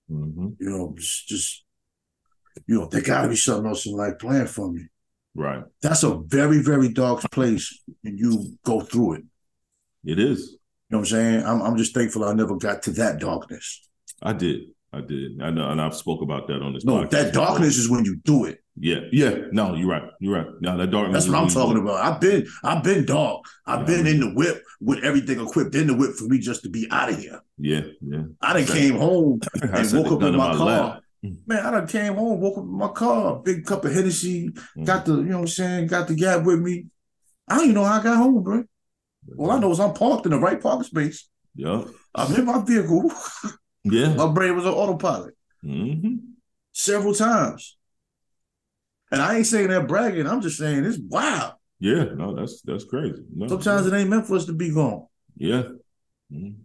[SPEAKER 1] hmm
[SPEAKER 2] You know, just, just you know, there gotta be something else in life planned for me.
[SPEAKER 1] Right.
[SPEAKER 2] That's a very, very dark place and you go through it.
[SPEAKER 1] It is.
[SPEAKER 2] You know what I'm saying? I'm, I'm just thankful I never got to that darkness.
[SPEAKER 1] I did. I did. I know, and I've spoke about that on this.
[SPEAKER 2] No,
[SPEAKER 1] podcast
[SPEAKER 2] that darkness is when you do it.
[SPEAKER 1] Yeah. Yeah. No, you're right. You're right. No, that darkness.
[SPEAKER 2] That's what I'm talking about. I've been, I've been dark. I've
[SPEAKER 1] Yeah.
[SPEAKER 2] been in the whip with everything equipped in the whip for me just to be out of here.
[SPEAKER 1] Yeah. Yeah.
[SPEAKER 2] I done came home (laughs) and woke up in my, car.
[SPEAKER 1] lap.
[SPEAKER 2] Man, I done came home, woke up in my car, big cup of Hennessy,
[SPEAKER 1] Mhm.
[SPEAKER 2] got the, you know what I'm saying, got the gap with me. I don't even know how I got home, bro. All I know is I'm parked in the right parking space.
[SPEAKER 1] Yeah.
[SPEAKER 2] I'm in my vehicle. (laughs)
[SPEAKER 1] Yeah.
[SPEAKER 2] my brain was on autopilot
[SPEAKER 1] hmm
[SPEAKER 2] several times. And I ain't saying that bragging. I'm just saying it's wild.
[SPEAKER 1] Yeah. No, that's that's crazy. No,
[SPEAKER 2] Sometimes it ain't meant for us to be gone.
[SPEAKER 1] Yeah. Mhm.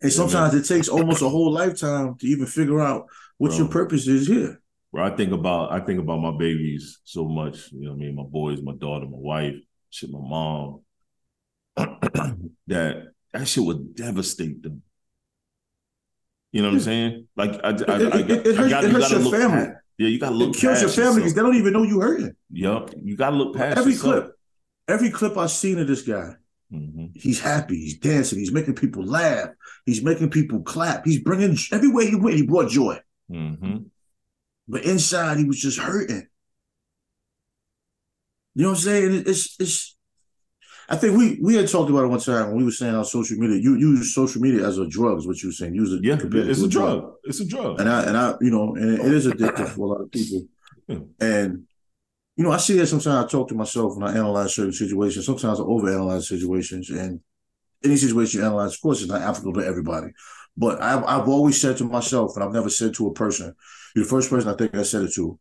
[SPEAKER 2] And
[SPEAKER 1] Yeah,
[SPEAKER 2] sometimes it takes almost a whole lifetime to even figure out what
[SPEAKER 1] Bro.
[SPEAKER 2] your purpose is here.
[SPEAKER 1] Where I think about I think about my babies so much. You know what I mean? My boys, my daughter, my wife, shit, my mom. (clears throat) that that shit would devastate them. You know what I'm saying? Like I, I,
[SPEAKER 2] It-
[SPEAKER 1] I,
[SPEAKER 2] it-
[SPEAKER 1] I,
[SPEAKER 2] it- it
[SPEAKER 1] I
[SPEAKER 2] hurts- it
[SPEAKER 1] you
[SPEAKER 2] hurts your
[SPEAKER 1] look
[SPEAKER 2] family.
[SPEAKER 1] past- yeah, you gotta look
[SPEAKER 2] It kills your family because they don't even know you hurting.
[SPEAKER 1] Yup, you gotta look past
[SPEAKER 2] Every
[SPEAKER 1] yourself.
[SPEAKER 2] clip, every clip I've seen of this guy,
[SPEAKER 1] hmm
[SPEAKER 2] he's happy, he's dancing, he's making people laugh, he's making people clap, he's bringing everywhere he went, he brought joy.
[SPEAKER 1] hmm
[SPEAKER 2] But inside, he was just hurting. You know what I'm saying? It's it's. I think we we had talked about it one time when we were saying on social media. You use social media as a drug, is what you were saying. Use it.
[SPEAKER 1] Yeah, it's a drug. It's a drug.
[SPEAKER 2] And I and I, you know, and it is addictive for a lot of people.
[SPEAKER 1] Yeah.
[SPEAKER 2] And you know, I see that sometimes I talk to myself and I analyze certain situations. Sometimes I overanalyze situations, and any situation you analyze, of course, is not applicable to everybody. But I've I've always said to myself, and I've never said to a person. You're the first person I think I said it to.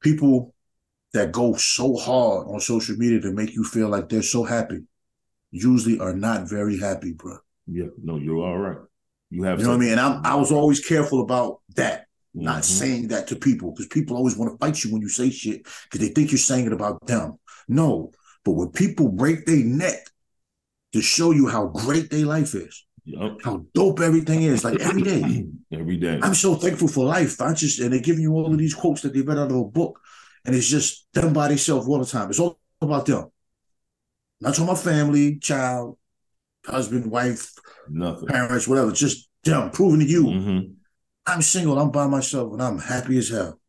[SPEAKER 2] People that go so hard on social media to make you feel like they're so happy, usually are not very happy, bro.
[SPEAKER 1] yeah, no, you're all right. You have
[SPEAKER 2] You know what I mean? And I'm, I was always careful about that not
[SPEAKER 1] Mhm.
[SPEAKER 2] saying that to people because people always want to fight you when you say shit because they think you're saying it about them. No, but when people break their neck to show you how great their life is,
[SPEAKER 1] Yup.
[SPEAKER 2] how dope everything is, like every day. (clears throat)
[SPEAKER 1] Every day.
[SPEAKER 2] I'm so thankful for life. I just and they're giving you all of these quotes that they read out of a book, and it's just them by themselves all the time. It's all about them. Not talking about family, child, husband, wife,
[SPEAKER 1] Nothing.
[SPEAKER 2] parents, whatever. Just them proving to you
[SPEAKER 1] Mhm.
[SPEAKER 2] I'm single, I'm by myself, and I'm happy as hell.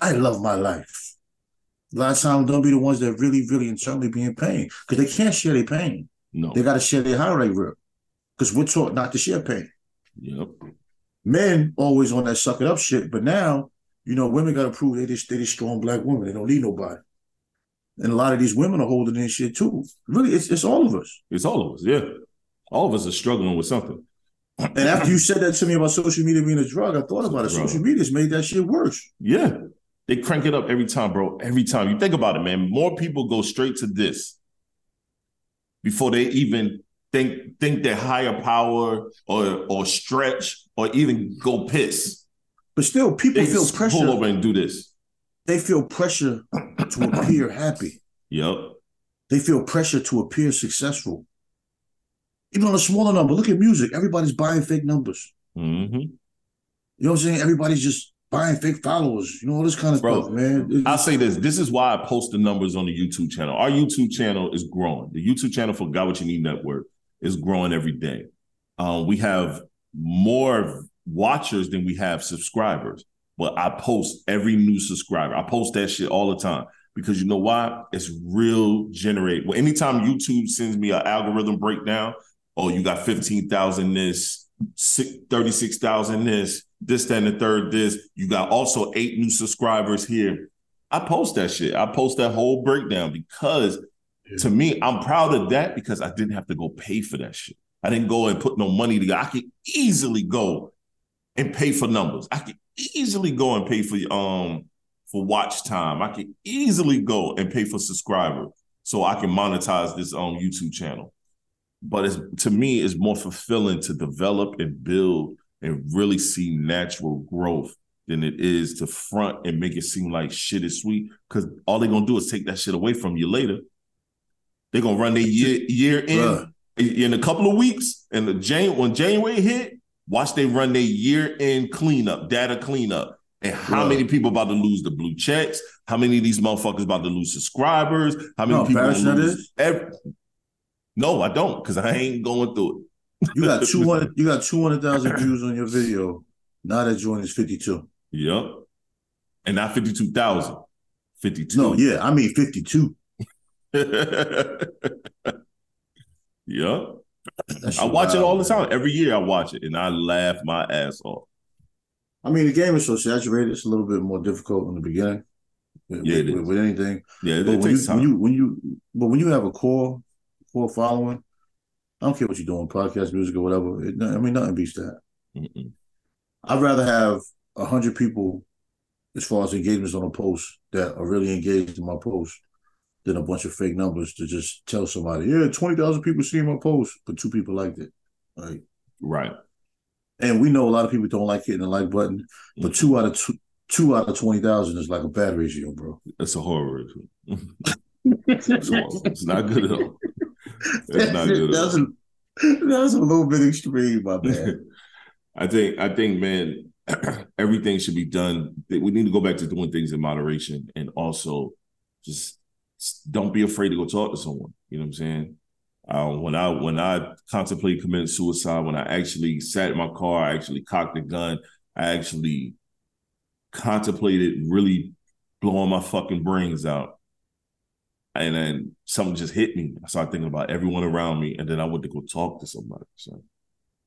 [SPEAKER 2] I love my life. A lot of times, don't be the ones that really, really internally be in pain because they can't share their pain.
[SPEAKER 1] No.
[SPEAKER 2] They got to share their high rate rip because we're taught not to share pain.
[SPEAKER 1] Yep.
[SPEAKER 2] Men always on that suck it up shit, but now, you know, women got to prove they just they just strong black women. They don't need nobody. And a lot of these women are holding in shit too. Really, it's it's all of us.
[SPEAKER 1] It's all of us. Yeah. All of us are struggling with something.
[SPEAKER 2] And after you said that to me about social media being a drug, I thought about it. Social media's made that shit worse.
[SPEAKER 1] Yeah. They crank it up every time, bro. Every time. You think about it, man. More people go straight to this before they even think think their higher power or or stretch or even go piss.
[SPEAKER 2] But still, people feel pressure.
[SPEAKER 1] pull over and do this.
[SPEAKER 2] they feel pressure to (coughs) appear happy.
[SPEAKER 1] Yep.
[SPEAKER 2] They feel pressure to appear successful. Even on a smaller number, look at music. Everybody's buying fake numbers.
[SPEAKER 1] hmm
[SPEAKER 2] You know what I'm saying? Everybody's just buying fake followers. You know all this kind of
[SPEAKER 1] Bro,
[SPEAKER 2] stuff, man. It-
[SPEAKER 1] I'll say this. This is why I post the numbers on the YouTube channel. Our YouTube channel is growing. The YouTube channel for Got What You Need Network is growing every day. Um, we have more watchers than we have subscribers. but I post every new subscriber. I post that shit all the time because you know why? It's real generate. Well, anytime YouTube sends me an algorithm breakdown, oh, you got 15,000 this, 36,000 this, this, that, and the third this. You got also eight new subscribers here. I post that shit. I post that whole breakdown because yeah. to me, I'm proud of that because I didn't have to go pay for that shit. I didn't go and put no money together. I could easily go and pay for numbers. I could easily go and pay for um for watch time. I could easily go and pay for subscribers so I can monetize this um YouTube channel. But it's to me, it's more fulfilling to develop and build and really see natural growth than it is to front and make it seem like shit is sweet. Because all they're gonna do is take that shit away from you later. They're gonna run their year year in in a couple of weeks. And the Jan when January hit, watch they run their year end cleanup, data cleanup. And how many people about to lose the blue checks? How many of these motherfuckers about to lose subscribers? How many no, people lose every, No, I don't, because I ain't going through
[SPEAKER 2] it. You got (laughs) two hundred. You got two hundred thousand views on your video. Now that joint is fifty two.
[SPEAKER 1] Yep. And not 52,000. 52.
[SPEAKER 2] No, yeah, I mean 52. (laughs)
[SPEAKER 1] yep. I watch it all the time. Every year I watch it and I laugh my ass off.
[SPEAKER 2] I mean, the game is so saturated, it's a little bit more difficult in the beginning. With, yeah, with, with, anything.
[SPEAKER 1] Yeah,
[SPEAKER 2] but when you, when you, when you but when you have a core core following, I don't care what you're doing, podcast music or whatever. It, I mean, nothing beats that. Mm-mm. I'd rather have hundred people as far as engagements on a post that are really engaged in my post than a bunch of fake numbers to just tell somebody, yeah, twenty thousand people see my post, but two people liked it. Right.
[SPEAKER 1] Right.
[SPEAKER 2] And we know a lot of people don't like hitting the like button, but mm-hmm. two out of two, two out of twenty thousand is like a bad ratio, bro.
[SPEAKER 1] That's a horror. (laughs) it's, it's not good at all. It's not good
[SPEAKER 2] that's, a, that's a little bit extreme, my man. (laughs)
[SPEAKER 1] I think I think, man, (clears throat) everything should be done. We need to go back to doing things in moderation and also just don't be afraid to go talk to someone. You know what I'm saying? Um, when I when I contemplated committing suicide, when I actually sat in my car, I actually cocked the gun, I actually contemplated really blowing my fucking brains out. And then something just hit me. I started thinking about everyone around me, and then I went to go talk to somebody. So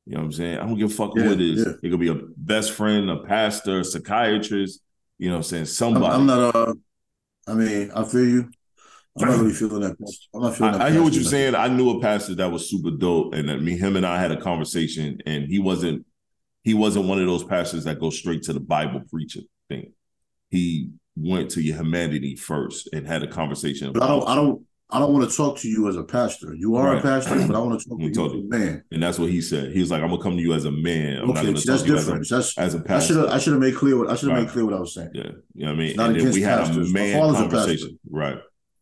[SPEAKER 1] you know what I'm saying? I don't give a fuck yeah, who it is. Yeah. It could be a best friend, a pastor, a psychiatrist, you know what I'm saying? Somebody.
[SPEAKER 2] I'm, I'm not uh I mean, I feel you. I'm not really feeling that. I'm not feeling. I,
[SPEAKER 1] I hear what you're saying. I knew a pastor that was super dope, and uh, I mean, him and I had a conversation, and he wasn't he wasn't one of those pastors that go straight to the Bible preaching thing. He went to your humanity first and had a conversation.
[SPEAKER 2] But I don't. I don't. I don't want to talk to you as a pastor. You are right. a pastor, but I want to talk (clears throat) to you as a man.
[SPEAKER 1] And that's what he said. He was like, "I'm gonna come to you as a man. I'm
[SPEAKER 2] okay, that's different. As a, that's as a pastor. I should have. I should have made clear what I should have right. made clear what I was saying.
[SPEAKER 1] Yeah, you know what I mean. not and against we had pastors. a man conversation. A right.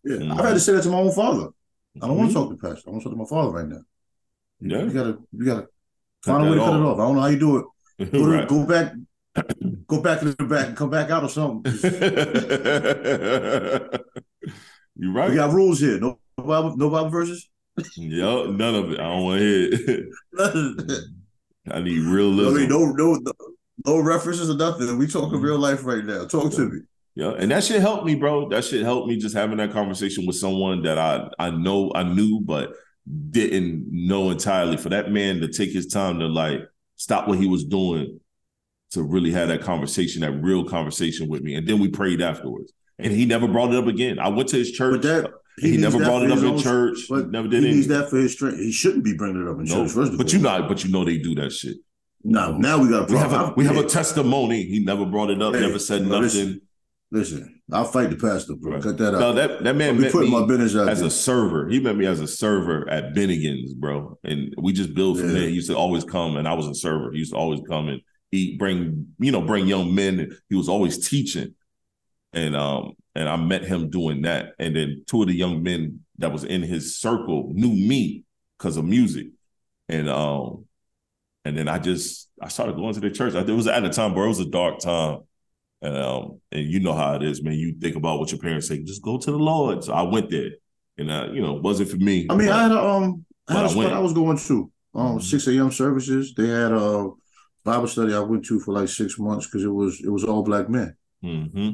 [SPEAKER 2] Yeah, mm-hmm. I had to say that to my own father. I don't mm-hmm. want to talk to pastor. I want to talk to my father right now. Yeah, you gotta, you gotta find a way to cut it off. I don't know how you do it. (laughs) Go, right. go back, (clears throat) go back to the back and come back out or something. (laughs)
[SPEAKER 1] You're right.
[SPEAKER 2] We got rules here. No Bible, no Bible verses.
[SPEAKER 1] Yo, none of it. I don't want to hear it. (laughs) I need real
[SPEAKER 2] I mean, no, no, no references or nothing. We talking mm-hmm. real life right now. Talk to me.
[SPEAKER 1] Yeah, and that should help me, bro. That should help me just having that conversation with someone that I I know I knew but didn't know entirely. For that man to take his time to like stop what he was doing to really have that conversation, that real conversation with me, and then we prayed afterwards, and he never brought it up again. I went to his church. That he, he never brought it up in church. But never did.
[SPEAKER 2] He needs that for his strength. He shouldn't be bringing it up in no, church. First
[SPEAKER 1] but you know, but you know they do that shit.
[SPEAKER 2] No, now we got.
[SPEAKER 1] We have a we have a testimony. He never brought it up. Hey, never said nothing.
[SPEAKER 2] Listen, I'll fight the pastor, bro. Right. Cut that out.
[SPEAKER 1] No, that that man met me my business as there. a server. He met me as a server at Bennigan's, bro, and we just built from yeah. there. He used to always come, and I was a server. He used to always come and eat, bring you know, bring young men. He was always teaching, and um, and I met him doing that. And then two of the young men that was in his circle knew me because of music. And um, and then I just I started going to the church. It was at a time, bro. It was a dark time. And um, and you know how it is, man. You think about what your parents say, just go to the Lord. So I went there. And uh, you know, wasn't for me.
[SPEAKER 2] I mean, I had a um I had a spot I was going to. Um, mm-hmm. 6 a.m. services. They had a Bible study I went to for like six months because it was it was all black men,
[SPEAKER 1] Mm-hmm.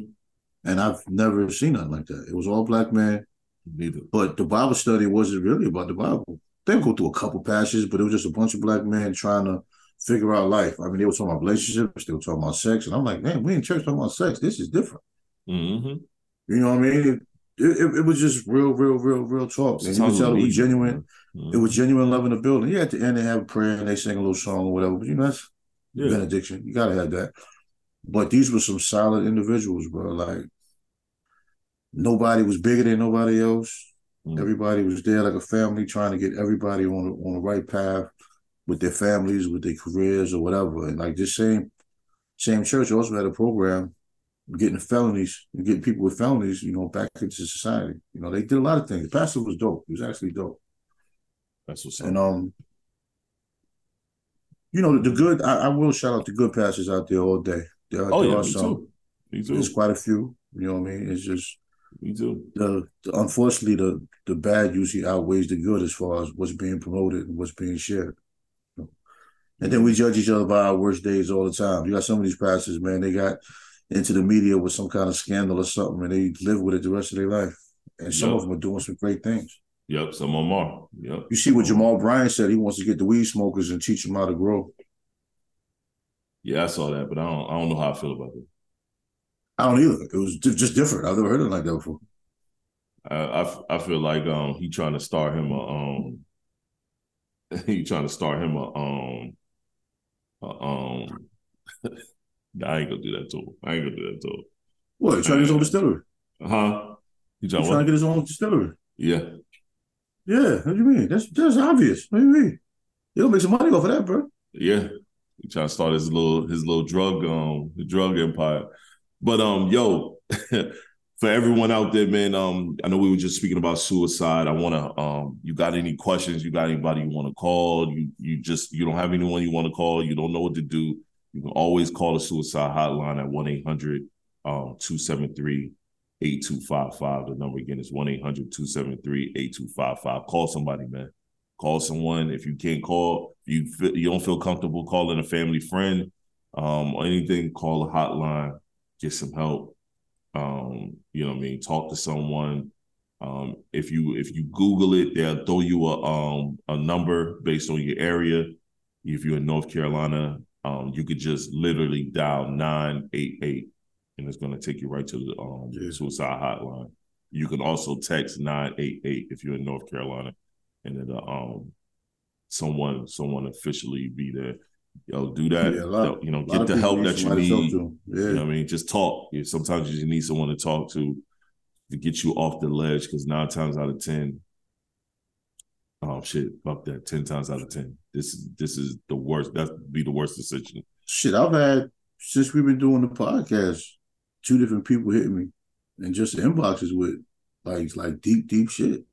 [SPEAKER 2] and I've never seen nothing like that. It was all black men,
[SPEAKER 1] Neither.
[SPEAKER 2] but the Bible study wasn't really about the Bible. They would go through a couple passages, but it was just a bunch of black men trying to figure out life. I mean, they were talking about relationships, they were talking about sex, and I'm like, man, we in church talking about sex. This is different.
[SPEAKER 1] Mm-hmm.
[SPEAKER 2] You know what I mean? It, it, it was just real, real, real, real talk. And you could tell it was genuine. It was genuine love in the building. Yeah, at the end they have a prayer and they sing a little song or whatever. But you know, that's
[SPEAKER 1] Yeah.
[SPEAKER 2] benediction. You gotta have that. But these were some solid individuals, bro. Like nobody was bigger than nobody else.
[SPEAKER 1] Mm.
[SPEAKER 2] Everybody was there like a family, trying to get everybody on the, on the right path with their families, with their careers or whatever. And like this same same church also had a program getting felonies, getting people with felonies, you know, back into society. You know, they did a lot of things. The pastor was dope. He was actually dope.
[SPEAKER 1] That's what's up.
[SPEAKER 2] And um, you know, the good. I, I will shout out the good pastors out there all day. There, are-
[SPEAKER 1] oh
[SPEAKER 2] there
[SPEAKER 1] yeah,
[SPEAKER 2] are
[SPEAKER 1] me
[SPEAKER 2] some.
[SPEAKER 1] too. Me too.
[SPEAKER 2] There's quite a few. You know what I mean? It's just
[SPEAKER 1] Me too.
[SPEAKER 2] the, the unfortunately the the bad usually outweighs the good as far as what's being promoted and what's being shared. And then we judge each other by our worst days all the time. You got some of these pastors, man. They got into the media with some kind of scandal or something, and they live with it the rest of their life. And some
[SPEAKER 1] Yeah.
[SPEAKER 2] of them are doing some great things.
[SPEAKER 1] Yep. Some of them are. Yep.
[SPEAKER 2] You see what Jamal Bryant said? He wants to get the weed smokers and teach them how to grow.
[SPEAKER 1] Yeah, I saw that, but I don't. I don't know how I feel about it.
[SPEAKER 2] I don't either. It was just different. I've never heard it like that before.
[SPEAKER 1] I I feel like um he trying to start him a um (laughs) he trying to start him a um um (laughs) I ain't gonna do that to him. I ain't gonna do that to him.
[SPEAKER 2] What? He trying to get his own distillery.
[SPEAKER 1] Uh huh? You
[SPEAKER 2] He's
[SPEAKER 1] trying
[SPEAKER 2] trying to get his own distillery.
[SPEAKER 1] Yeah.
[SPEAKER 2] Yeah. What do you mean? That's that's obvious. What do you mean? He'll make some money off of that, bro.
[SPEAKER 1] Yeah. He trying to start his little his little drug um drug empire. But um yo, (laughs) for everyone out there, man, um, I know we were just speaking about suicide. I wanna um you got any questions, you got anybody you want to call, you you just you don't have anyone you want to call, you don't know what to do, you can always call the suicide hotline at 1-800 um 273 8255. The number again is 1-800-273-8255. Call somebody, man. Call someone. If you can't call, you feel, you don't feel comfortable calling a family friend um, or anything, call a hotline, get some help. Um, you know what I mean? Talk to someone. Um, if you if you Google it, they'll throw you a um a number based on your area. If you're in North Carolina, um, you could just literally dial 988 and it's gonna take you right to the um
[SPEAKER 2] Yeah.
[SPEAKER 1] suicide hotline. You can also text 988 if you're in North Carolina and then um someone someone officially be there. Yo, do that.
[SPEAKER 2] Yeah,
[SPEAKER 1] you know, get the help that you
[SPEAKER 2] somebody to talk
[SPEAKER 1] need.
[SPEAKER 2] Yeah.
[SPEAKER 1] You know what I mean? Just talk. Sometimes you just need someone to talk to to get you off the ledge because nine times out of ten, oh shit, fuck that. Ten times out of ten. This is this is the worst. That'd be the worst decision.
[SPEAKER 2] Shit, I've had since we've been doing the podcast, two different people hitting me and just inboxes with like like deep, deep shit.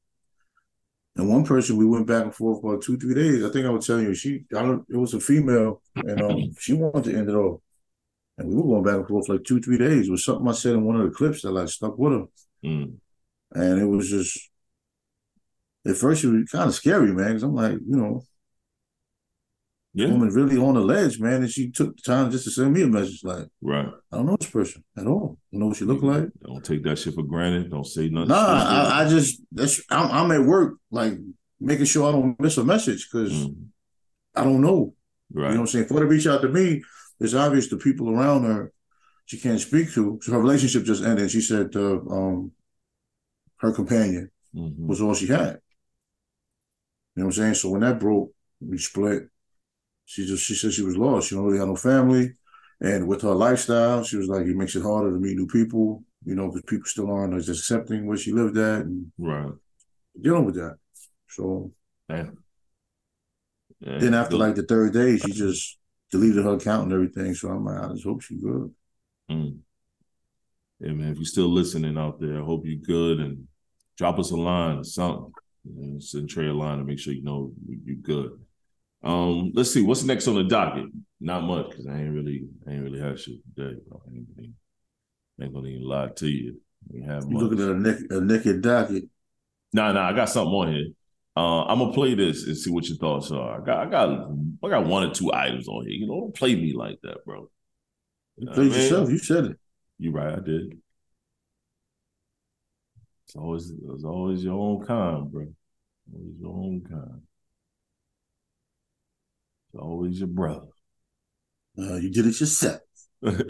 [SPEAKER 2] And one person we went back and forth for two, three days. I think I was telling you, she I don't it was a female and um (laughs) she wanted to end it off. And we were going back and forth for like two, three days. It was something I said in one of the clips that like stuck with her.
[SPEAKER 1] Mm.
[SPEAKER 2] And it was just at first it was kind of scary, man, because I'm like, you know,
[SPEAKER 1] Yeah,
[SPEAKER 2] woman really on the ledge, man, and she took the time just to send me a message like,
[SPEAKER 1] right.
[SPEAKER 2] I don't know this person at all. I don't know what she look like.
[SPEAKER 1] Don't take that shit for granted. Don't say nothing.
[SPEAKER 2] Nah. I, I just that's I'm, I'm at work, like making sure I don't miss a message because
[SPEAKER 1] Mm.
[SPEAKER 2] I don't know.
[SPEAKER 1] Right.
[SPEAKER 2] You know what I'm saying? For her to reach out to me, it's obvious the people around her she can't speak to. So her relationship just ended. She said uh, um her companion
[SPEAKER 1] Mhm.
[SPEAKER 2] was all she had. You know what I'm saying? So when that broke, we split. She just she said she was lost. She don't really have no family. And with her lifestyle, she was like, it makes it harder to meet new people, you know, because people still aren't as accepting where she lived at and
[SPEAKER 1] Right.
[SPEAKER 2] dealing with that. So
[SPEAKER 1] Damn.
[SPEAKER 2] Then after like the third day, she just deleted her account and everything. So I'm like, I just hope she's good.
[SPEAKER 1] Mm. Yeah, man. If you're still listening out there, I hope you're good and drop us a line or something. You know, send Trey a line to make sure you know you're good. Um, let's see what's next on the docket. Not much because I ain't really, I ain't really had shit today. Bro. I ain't, ain't, ain't gonna even lie to you. We have
[SPEAKER 2] You looking at a, nick, a naked docket.
[SPEAKER 1] Nah, nah, I got something on here. Uh, I'm gonna play this and see what your thoughts are. I got, I got, I got one or two items on here. You know, don't play me like that, bro.
[SPEAKER 2] You played yourself. You said it.
[SPEAKER 1] You right. I did. It's always, it's always your own kind, bro. Always your own kind. It's always your brother.
[SPEAKER 2] Uh, you did it yourself. (laughs)
[SPEAKER 1] Alright,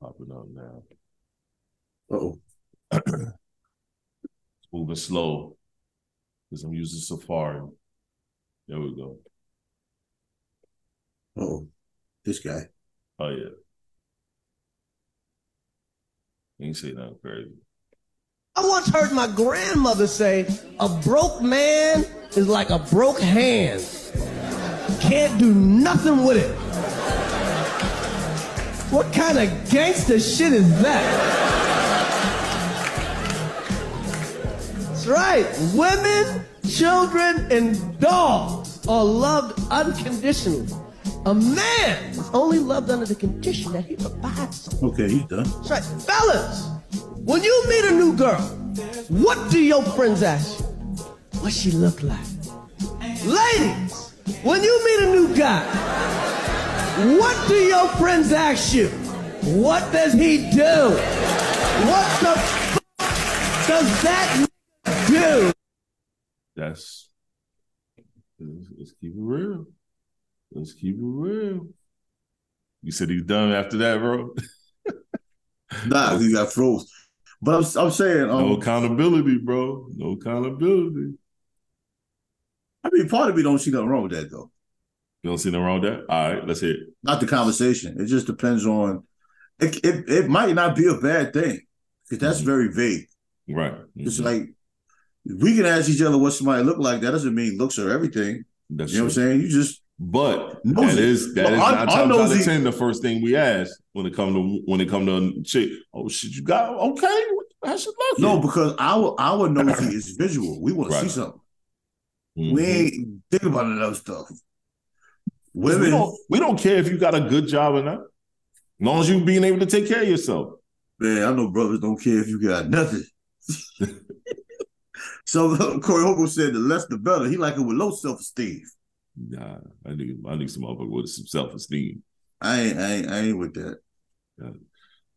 [SPEAKER 1] popping up now.
[SPEAKER 2] oh. (clears throat)
[SPEAKER 1] it's moving slow because I'm using Safari. There we go.
[SPEAKER 2] Oh, this guy.
[SPEAKER 1] Oh yeah. ain't say nothing crazy.
[SPEAKER 5] I once heard my grandmother say, a broke man is like a broke hand. Can't do nothing with it. What kind of gangster shit is that? That's right. Women, children, and dogs are loved unconditionally. A man is only loved under the condition that he provides.
[SPEAKER 2] Okay, he's done.
[SPEAKER 5] That's right. Fellas, when you meet a new girl, what do your friends ask you? What she look like? Ladies, when you meet a new guy, what do your friends ask you? What does he do? What the f- does that do?
[SPEAKER 1] That's let's, let's keep it real. Let's keep it real. You said he's done after that, bro.
[SPEAKER 2] Nah, he got froze. But I'm, I'm saying, um,
[SPEAKER 1] No accountability, bro. No accountability.
[SPEAKER 2] I mean, part of me don't see nothing wrong with that though.
[SPEAKER 1] You don't see nothing wrong with that? All right, let's hear it.
[SPEAKER 2] Not the conversation. It just depends on. It it, it might not be a bad thing because that's
[SPEAKER 1] Mhm.
[SPEAKER 2] very vague.
[SPEAKER 1] Right.
[SPEAKER 2] It's
[SPEAKER 1] Mhm.
[SPEAKER 2] like we can ask each other what somebody look like. That doesn't mean looks are everything.
[SPEAKER 1] That's
[SPEAKER 2] You know what I'm saying? You just
[SPEAKER 1] But
[SPEAKER 2] Nosy.
[SPEAKER 1] that is that is
[SPEAKER 2] I-
[SPEAKER 1] nine times out of ten the first thing we ask when it come to when it come to chick. Oh shit, you got okay? How should look?
[SPEAKER 2] no because our our nosy is (coughs) visual. We want to see
[SPEAKER 1] Right.
[SPEAKER 2] something.
[SPEAKER 1] Mhm.
[SPEAKER 2] We ain't think about none of that stuff.
[SPEAKER 1] we
[SPEAKER 2] Women,
[SPEAKER 1] don't we don't care if you got a good job or not. As long as you being able to take care of yourself.
[SPEAKER 2] man, I know brothers don't care if you got nothing. (laughs) so (laughs) Corey Holcomb said the less the better. He like it with low self esteem.
[SPEAKER 1] Nah, I need I need some motherfucker with some self esteem.
[SPEAKER 2] I ain't, I ain't, I ain't with that.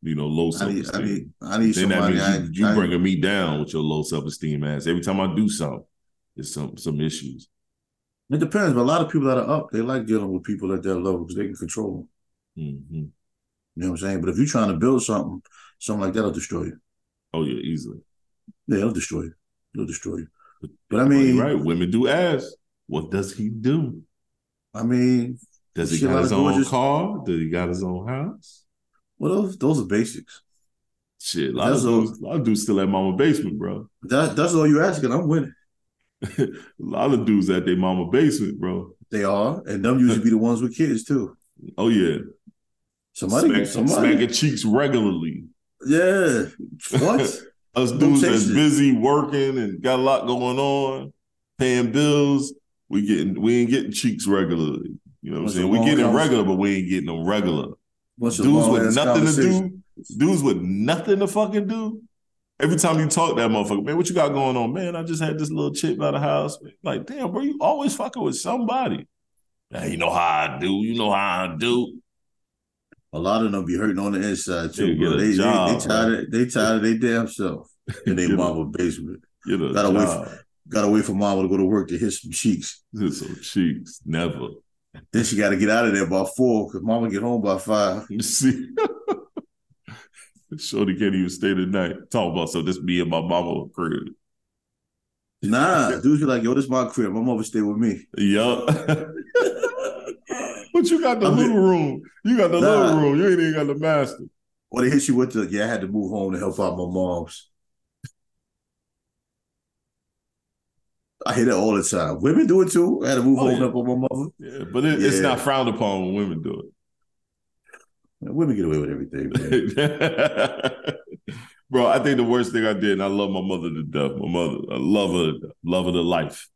[SPEAKER 1] You know, low self
[SPEAKER 2] need, I
[SPEAKER 1] esteem.
[SPEAKER 2] need, I need
[SPEAKER 1] Then that
[SPEAKER 2] somebody.
[SPEAKER 1] means
[SPEAKER 2] I,
[SPEAKER 1] you, you bringing me down with your low self esteem ass. Every time I do something, there's some some issues.
[SPEAKER 2] It depends, but a lot of people that are up, they like dealing with people at that level because they can control them.
[SPEAKER 1] hmm
[SPEAKER 2] You know what I'm saying? But if you're trying to build something, something like that'll destroy you.
[SPEAKER 1] Oh yeah, easily.
[SPEAKER 2] Yeah, it'll destroy you. It'll destroy you. But I mean,
[SPEAKER 1] right. Women do ask. What does he do?
[SPEAKER 2] I mean,
[SPEAKER 1] Does he got his own
[SPEAKER 2] gorgeous-
[SPEAKER 1] car? Does he got his own house?
[SPEAKER 2] well, those those are basics.
[SPEAKER 1] Shit, a lot
[SPEAKER 2] That's
[SPEAKER 1] of
[SPEAKER 2] all-
[SPEAKER 1] dudes, a lot of dudes still at mama basement, bro.
[SPEAKER 2] That that's all you're asking. I'm winning. (laughs)
[SPEAKER 1] a lot of dudes at their mama basement, bro.
[SPEAKER 2] They are, and them usually be the ones with kids too.
[SPEAKER 1] Oh yeah,
[SPEAKER 2] Somebody,
[SPEAKER 1] Smack-
[SPEAKER 2] somebody,
[SPEAKER 1] smacking cheeks regularly.
[SPEAKER 2] yeah. What? (laughs)
[SPEAKER 1] Us dudes that's busy working and got a lot going on, paying bills. We getting we ain't getting cheeks regularly. You know what I'm saying? We getting regular, but we ain't getting them regular.
[SPEAKER 2] Of
[SPEAKER 1] dudes with nothing to do, dudes with nothing to fucking do. Every time you talk that motherfucker, man, what you got going on? Man, I just had this little chick by the house. Like, damn, bro, you always fucking with somebody. Yeah, you know how I do. You know how I do.
[SPEAKER 2] A lot of them be hurting on the inside too, bro.
[SPEAKER 1] get a
[SPEAKER 2] They, they, they tired of they tired of their damn self (laughs) in their
[SPEAKER 1] Get a-
[SPEAKER 2] mama basement.
[SPEAKER 1] You know,
[SPEAKER 2] Gotta wait
[SPEAKER 1] job.
[SPEAKER 2] Gotta wait for mama to go to work to hit some cheeks.
[SPEAKER 1] Some cheeks, never.
[SPEAKER 2] Then she got to get out of there by four because mama get home by five. (laughs)
[SPEAKER 1] You see, Shorty can't even stay the night. Talk about so this me and my mama crib.
[SPEAKER 2] Nah, (laughs) dudes be like, yo, this my crib. My mother stay with me.
[SPEAKER 1] Yup. (laughs) but you got the
[SPEAKER 2] I mean-
[SPEAKER 1] little room. You got the
[SPEAKER 2] Nah.
[SPEAKER 1] little room. You ain't even got the master.
[SPEAKER 2] Or they hit you with the, yeah, I had to move home to help out my mom's. I hear that all the time. Women do it too. I had to move
[SPEAKER 1] Oh, yeah.
[SPEAKER 2] help out my mother.
[SPEAKER 1] Yeah, but it, it's not frowned upon when women do
[SPEAKER 2] Man, women get away with everything, man. (laughs)
[SPEAKER 1] Bro, I think the worst thing I did, and I love my mother to death. My mother, I love her, love her to life,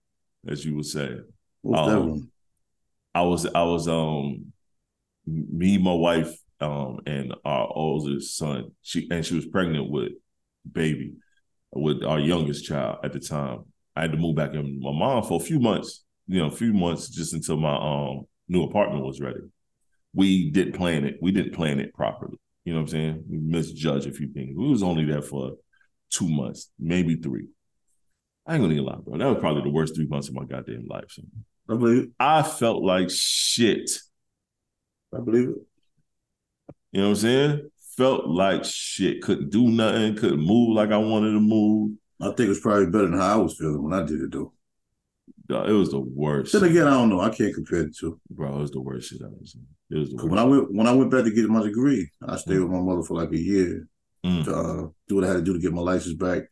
[SPEAKER 1] as you would say. Um? I was I was um me, my wife, um, and our oldest son. She and she was pregnant with baby, with our youngest child at the time. I had to move back in with my mom for a few months, you know, a few months just until my um new apartment was ready. We didn't plan it. We didn't plan it properly. You know what I'm saying? We misjudged a few things. We was only there for two months, maybe three. I ain't gonna lie, bro. That was probably the worst three months of my goddamn life. So.
[SPEAKER 2] I believe it.
[SPEAKER 1] I felt like shit.
[SPEAKER 2] I believe it.
[SPEAKER 1] You know what I'm saying? Felt like shit. Couldn't do nothing. Couldn't move like I wanted to move.
[SPEAKER 2] I think it was probably better than how I was feeling when I did it though.
[SPEAKER 1] It was the worst.
[SPEAKER 2] Then again, I don't know. I can't compare the two.
[SPEAKER 1] Bro, it was the worst shit I was. It was the worst.
[SPEAKER 2] When I went when I went back to get my degree, I stayed with my mother for like a year
[SPEAKER 1] Mm.
[SPEAKER 2] to uh, do what I had to do to get my license back,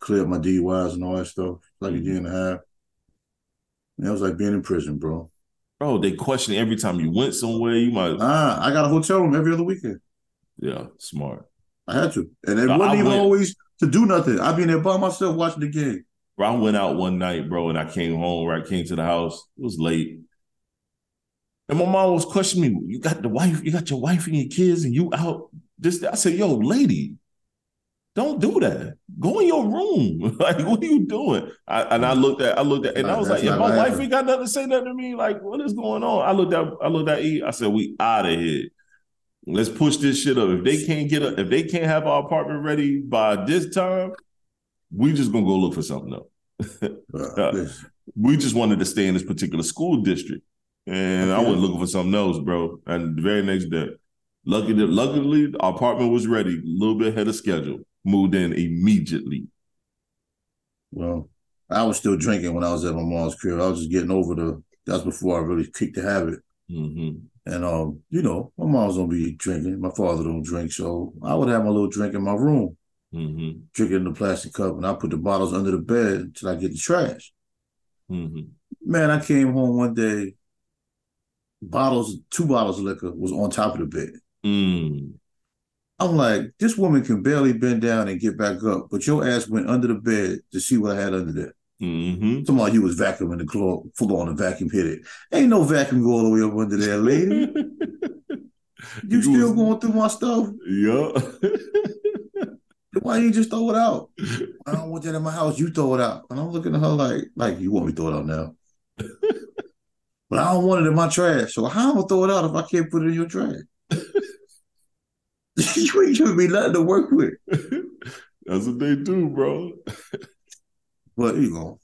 [SPEAKER 2] clear up my DUIs and all that stuff. Like a year and a half. And it was like being in prison, bro.
[SPEAKER 1] Bro, they question every time you went somewhere. You might,
[SPEAKER 2] Ah, I got a hotel room every other weekend.
[SPEAKER 1] yeah, smart.
[SPEAKER 2] I had to, and it
[SPEAKER 1] I-
[SPEAKER 2] wasn't
[SPEAKER 1] I
[SPEAKER 2] even
[SPEAKER 1] went-
[SPEAKER 2] always to do nothing. I've been there by myself watching the game.
[SPEAKER 1] Bro, I went out one night, bro, and I came home. Right, came to the house. It was late, and my mom was questioning me. You got the wife, you got your wife and your kids, and you out. This, I said, yo, lady, don't do that. Go in your room. (laughs) like, what are you doing? I, and I looked at, I looked at, and I was like, if my wife ain't got nothing to say nothing to me, like, what is going on? I looked at, I looked at E. I said, we out of here. Let's push this shit up. If they can't get a, if they can't have our apartment ready by this time, we just gonna go look for something else. (laughs)
[SPEAKER 2] Uh,
[SPEAKER 1] we just wanted to stay in this particular school district, and I was looking for something else, bro. And the very next day, luckily, luckily, our apartment was ready, a little bit ahead of schedule. Moved in immediately.
[SPEAKER 2] well, I was still drinking when I was at my mom's crib. I was just getting over the. That's before I really kicked the habit.
[SPEAKER 1] hmm
[SPEAKER 2] And um, you know, my mom's gonna be drinking. My father don't drink, so I would have my little drink in my room,
[SPEAKER 1] hmm
[SPEAKER 2] drink it in the plastic cup, and I put the bottles under the bed until I get the trash.
[SPEAKER 1] hmm
[SPEAKER 2] Man, I came home one day. Bottles, two bottles of liquor was on top of the bed.
[SPEAKER 1] Mm.
[SPEAKER 2] I'm like, this woman can barely bend down and get back up, but your ass went under the bed to see what I had under there.
[SPEAKER 1] Hmm
[SPEAKER 2] Talking about you was vacuuming the floor, floor on the vacuum hit it. Ain't no vacuum go all the way up under there, lady. (laughs) You still going through my stuff?
[SPEAKER 1] Yeah. (laughs)
[SPEAKER 2] Why you just throw it out? (laughs) I don't want that in my house. You throw it out. And I'm looking at her like, like you want me to throw it out now? but I don't want it in my trash. So how am I gonna throw it out if I can't put it in your trash? you ain't giving me nothing to work with.
[SPEAKER 1] That's what they do, bro.
[SPEAKER 2] But you know,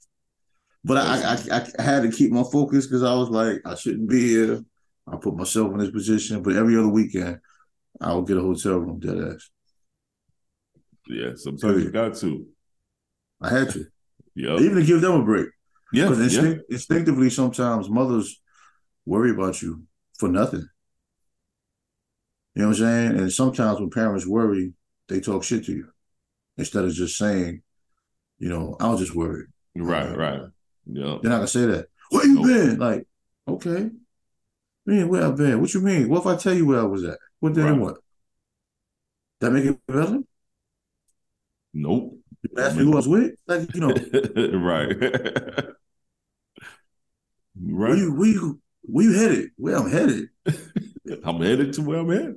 [SPEAKER 2] but I, I I had to keep my focus because I was like, I shouldn't be here. I put myself in this position. But every other weekend, I would get a hotel room. Dead ass.
[SPEAKER 1] Yeah, oh, sometimes you got to.
[SPEAKER 2] I had to,
[SPEAKER 1] Yeah.
[SPEAKER 2] even to give them a break.
[SPEAKER 1] Yeah.
[SPEAKER 2] Because
[SPEAKER 1] yeah.
[SPEAKER 2] instinctively, sometimes mothers worry about you for nothing. You know what I'm saying? And sometimes when parents worry, they talk shit to you instead of just saying, you know, I was just worried.
[SPEAKER 1] Right, right. Yeah.
[SPEAKER 2] They're not gonna say that. Where you
[SPEAKER 1] Nope.
[SPEAKER 2] been? Like, okay. Man, where I been? What you mean? What if I tell you where I was at? What then
[SPEAKER 1] Right.
[SPEAKER 2] what? That make it better?
[SPEAKER 1] Nope.
[SPEAKER 2] You ask me who I was with? Like, you know, (laughs)
[SPEAKER 1] right. (laughs)
[SPEAKER 2] where
[SPEAKER 1] right.
[SPEAKER 2] you where you where you headed? Where I'm headed? (laughs)
[SPEAKER 1] I'm headed to where I'm headed.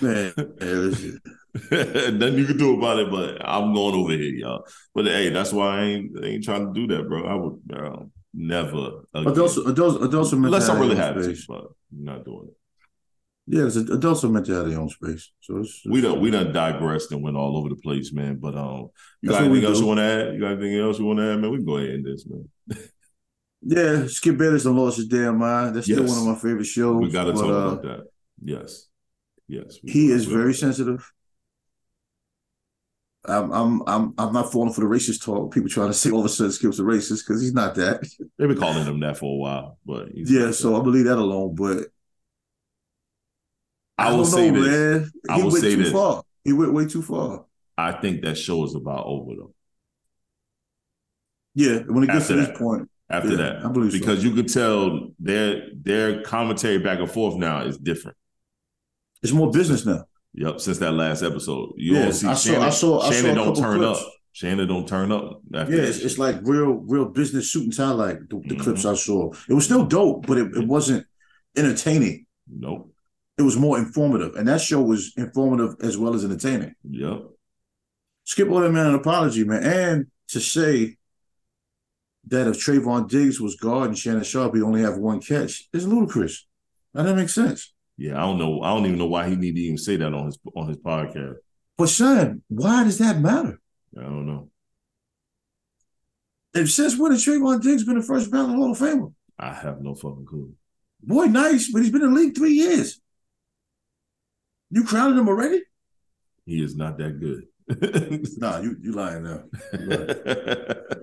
[SPEAKER 2] Man, man, listen. (laughs)
[SPEAKER 1] Nothing you can do about it, but I'm going over here, y'all. But hey, that's why I ain't I ain't trying to do that, bro. I would uh, never. Again.
[SPEAKER 2] Adults, adults, adults are meant
[SPEAKER 1] Unless
[SPEAKER 2] to
[SPEAKER 1] I really have
[SPEAKER 2] own
[SPEAKER 1] to, but I'm not doing it.
[SPEAKER 2] Yeah, adults are meant to have their own space. So it's,
[SPEAKER 1] We done we done digressed and went all over the place, man. But um, you got anything else
[SPEAKER 2] do.
[SPEAKER 1] you want to add? You got anything else you want to add, man? We can go ahead and end this, man. (laughs)
[SPEAKER 2] Yeah, Skip Bayless done lost his damn mind. That's still one of my favorite shows.
[SPEAKER 1] We got to talk
[SPEAKER 2] uh,
[SPEAKER 1] about that. Yes, yes.
[SPEAKER 2] He is very sensitive. I'm I'm I'm I'm not falling for the racist talk. People trying to (laughs) say all of a sudden Skip's a racist because he's not that.
[SPEAKER 1] They've been calling him that for a while, but
[SPEAKER 2] yeah, so
[SPEAKER 1] that.
[SPEAKER 2] I believe that alone. But
[SPEAKER 1] I will
[SPEAKER 2] don't
[SPEAKER 1] say
[SPEAKER 2] know,
[SPEAKER 1] this.
[SPEAKER 2] man.
[SPEAKER 1] I
[SPEAKER 2] He
[SPEAKER 1] will
[SPEAKER 2] went
[SPEAKER 1] say
[SPEAKER 2] too
[SPEAKER 1] this.
[SPEAKER 2] far. He went way too far.
[SPEAKER 1] I think that show is about over though.
[SPEAKER 2] Yeah, when it gets
[SPEAKER 1] After
[SPEAKER 2] to
[SPEAKER 1] that.
[SPEAKER 2] this point,
[SPEAKER 1] After
[SPEAKER 2] Yeah,
[SPEAKER 1] that,
[SPEAKER 2] I believe so.
[SPEAKER 1] because you could tell their their commentary back and forth now is different.
[SPEAKER 2] it's more business now.
[SPEAKER 1] Yep, since that last episode, you
[SPEAKER 2] Yeah,
[SPEAKER 1] don't see
[SPEAKER 2] I saw-
[SPEAKER 1] Shannon.
[SPEAKER 2] I saw- I saw
[SPEAKER 1] Shannon
[SPEAKER 2] a
[SPEAKER 1] don't turn
[SPEAKER 2] clips.
[SPEAKER 1] up. Shannon don't turn up. After
[SPEAKER 2] Yeah,
[SPEAKER 1] that
[SPEAKER 2] it's, it's like real, real business shooting tie. Like the, the
[SPEAKER 1] Mhm.
[SPEAKER 2] clips I saw, it was still dope, but it, it wasn't entertaining.
[SPEAKER 1] nope.
[SPEAKER 2] It was more informative, and that show was informative as well as entertaining.
[SPEAKER 1] Yep.
[SPEAKER 2] Skip all that man an apology, man, and to say that if Trevon Diggs was guarding Shannon Sharpe, he'd only have one catch is ludicrous. That doesn't make sense.
[SPEAKER 1] Yeah, I don't know. I don't even know why he need to even say that on his on his podcast.
[SPEAKER 2] But son, why does that matter?
[SPEAKER 1] I don't know.
[SPEAKER 2] If since when has Trevon Diggs been the first ballot Hall of Famer?
[SPEAKER 1] I have no fucking clue.
[SPEAKER 2] Boy, nice, but he's been in the league three years. You crowned him already?
[SPEAKER 1] He is not that good. (laughs)
[SPEAKER 2] nah, you you lying now. You lying,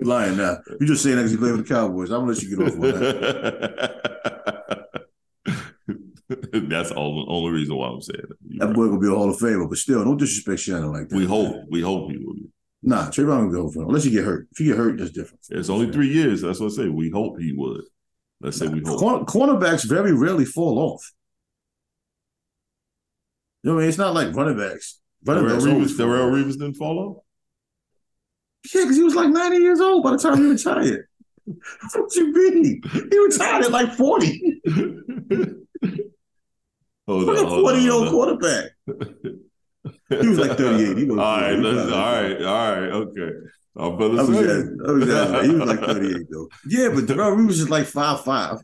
[SPEAKER 2] (laughs) lying now. You just saying that because you play with the Cowboys. I'm gonna let you get off on
[SPEAKER 1] that. (laughs) (laughs) That's all the only reason why I'm saying that. You're
[SPEAKER 2] That
[SPEAKER 1] right.
[SPEAKER 2] boy gonna be a Hall of Famer, but still, don't disrespect Shannon like that.
[SPEAKER 1] We hope. We hope he will be.
[SPEAKER 2] Nah, Trevon gonna be a Hall of Famer unless you get hurt. If you get hurt, that's different.
[SPEAKER 1] It's only three years. That's what I say. We hope he would. Let's say we hope.
[SPEAKER 2] Corner, cornerbacks very rarely fall off. You know what I mean? It's not like running backs. Running
[SPEAKER 1] Darrell
[SPEAKER 2] backs Revis,
[SPEAKER 1] Darrell. Revis didn't fall off.
[SPEAKER 2] Yeah, because he was like 90 years old by the time he retired. (laughs) what you mean? He retired at like 40. (laughs)
[SPEAKER 1] hold
[SPEAKER 2] Look
[SPEAKER 1] on,
[SPEAKER 2] at
[SPEAKER 1] hold
[SPEAKER 2] 40
[SPEAKER 1] on,
[SPEAKER 2] year old quarterback. He was like 38. He was
[SPEAKER 1] all right,
[SPEAKER 2] 40.
[SPEAKER 1] let's, all right, all right, okay. I'm about
[SPEAKER 2] I was just, I was just, he was like 38 though. Yeah, but Darrelle Revis is like 5'5.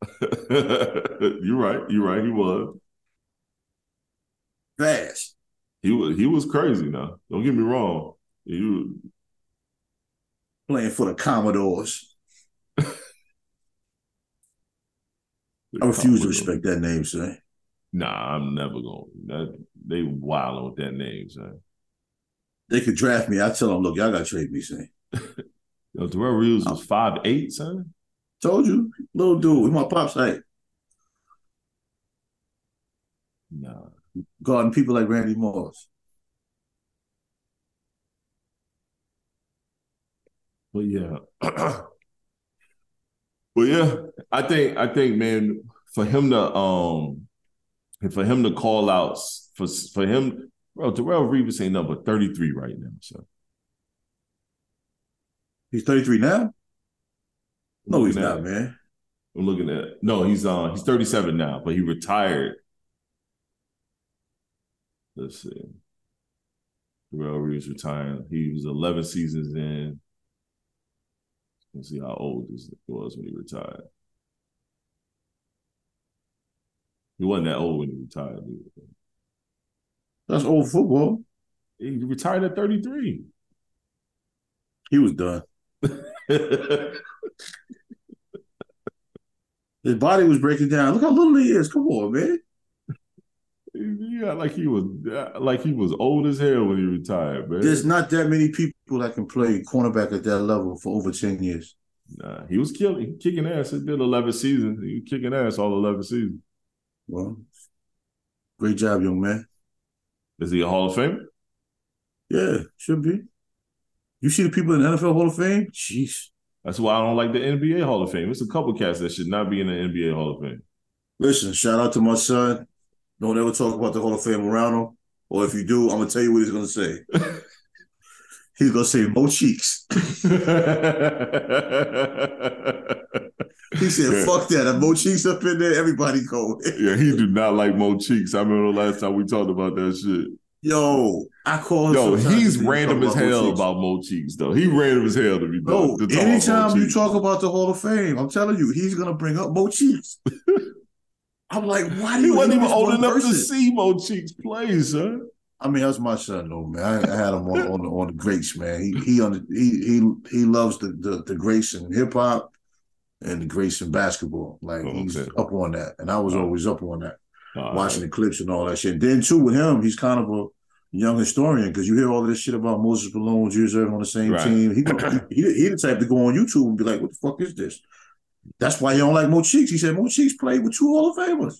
[SPEAKER 2] (laughs)
[SPEAKER 1] you're right. You're right. He was.
[SPEAKER 2] Fast.
[SPEAKER 1] He was. He was crazy. Now, don't get me wrong. He was,
[SPEAKER 2] Playing for the Commodores. I refuse to respect that name, son.
[SPEAKER 1] Nah, I'm never going. That they wilding with that name, son.
[SPEAKER 2] They could draft me. I tell them, look, y'all got to trade me, son. (laughs)
[SPEAKER 1] Yo, Darrelle Revis was five eight, son.
[SPEAKER 2] Told you, little dude, with my pops height.
[SPEAKER 1] Nah.
[SPEAKER 2] Guarding people like Randy Moss.
[SPEAKER 1] But yeah. (clears throat) but yeah, I think I think man, for him to um for him to call out for for him, bro, Darrelle Revis ain't number 33 right now, so
[SPEAKER 2] He's 33 now? No, he's not, man.
[SPEAKER 1] I'm looking at no, he's uh he's 37 now, but he retired. Let's see. Darrelle Revis retired. He was 11 seasons in. Let's see how old this was when he retired. He wasn't that old when he retired. either.
[SPEAKER 2] That's old football.
[SPEAKER 1] He retired at 33.
[SPEAKER 2] He was done. (laughs) His body was breaking down. Look how little he is. Come on, man.
[SPEAKER 1] Yeah, like he was uh, like he was old as hell when he retired, man.
[SPEAKER 2] There's not that many people that can play cornerback at that level for over 10 years.
[SPEAKER 1] Nah, he was killing, kicking ass. He did 11 seasons. He was kicking ass all 11 seasons.
[SPEAKER 2] Well, great job, young man.
[SPEAKER 1] Is he a Hall of Fame?
[SPEAKER 2] Yeah, should be. You see the people in the NFL Hall of Fame? Jeez.
[SPEAKER 1] That's why I don't like the NBA Hall of Fame. It's a couple cats that should not be in the NBA Hall of Fame.
[SPEAKER 2] Listen, shout out to my son. Don't ever talk about the Hall of Fame around him. Or if you do, I'm gonna tell you what he's gonna say. (laughs) he's gonna say Mo Cheeks. (laughs) He said,
[SPEAKER 1] Yeah.
[SPEAKER 2] fuck that. If Mo Cheeks up in there, everybody go. (laughs)
[SPEAKER 1] Yeah, he do not like Mo Cheeks. I remember the last time we talked about that shit.
[SPEAKER 2] Yo, I call him.
[SPEAKER 1] Yo, he's random as
[SPEAKER 2] about Mo
[SPEAKER 1] hell about Mo Cheeks, though. He random as hell to be
[SPEAKER 2] No, anytime you talk about the Hall of Fame, I'm telling you, he's gonna bring up Mo Cheeks. I'm like, why do
[SPEAKER 1] he
[SPEAKER 2] you
[SPEAKER 1] wasn't even old enough
[SPEAKER 2] person?
[SPEAKER 1] to see Mo Cheeks play, son.
[SPEAKER 2] I mean, that's my son, though, man. I, I had him on on the, on the greats, man. He he on the, he he he loves the the, the greats in hip hop and the greats in basketball. Like
[SPEAKER 1] Oh,
[SPEAKER 2] he's
[SPEAKER 1] okay.
[SPEAKER 2] up on that, and I was
[SPEAKER 1] Oh.
[SPEAKER 2] always up on that,
[SPEAKER 1] All
[SPEAKER 2] watching
[SPEAKER 1] right.
[SPEAKER 2] the clips and all that shit. And then too with him, he's kind of a young historian because you hear all of this shit about Moses Malone, Julius Erving on the same
[SPEAKER 1] Right.
[SPEAKER 2] team. He, he he the type to go on YouTube and be like, "What the fuck is this?" That's why he don't like Mo Cheeks. He said Mo Cheeks played with two Hall of Famers.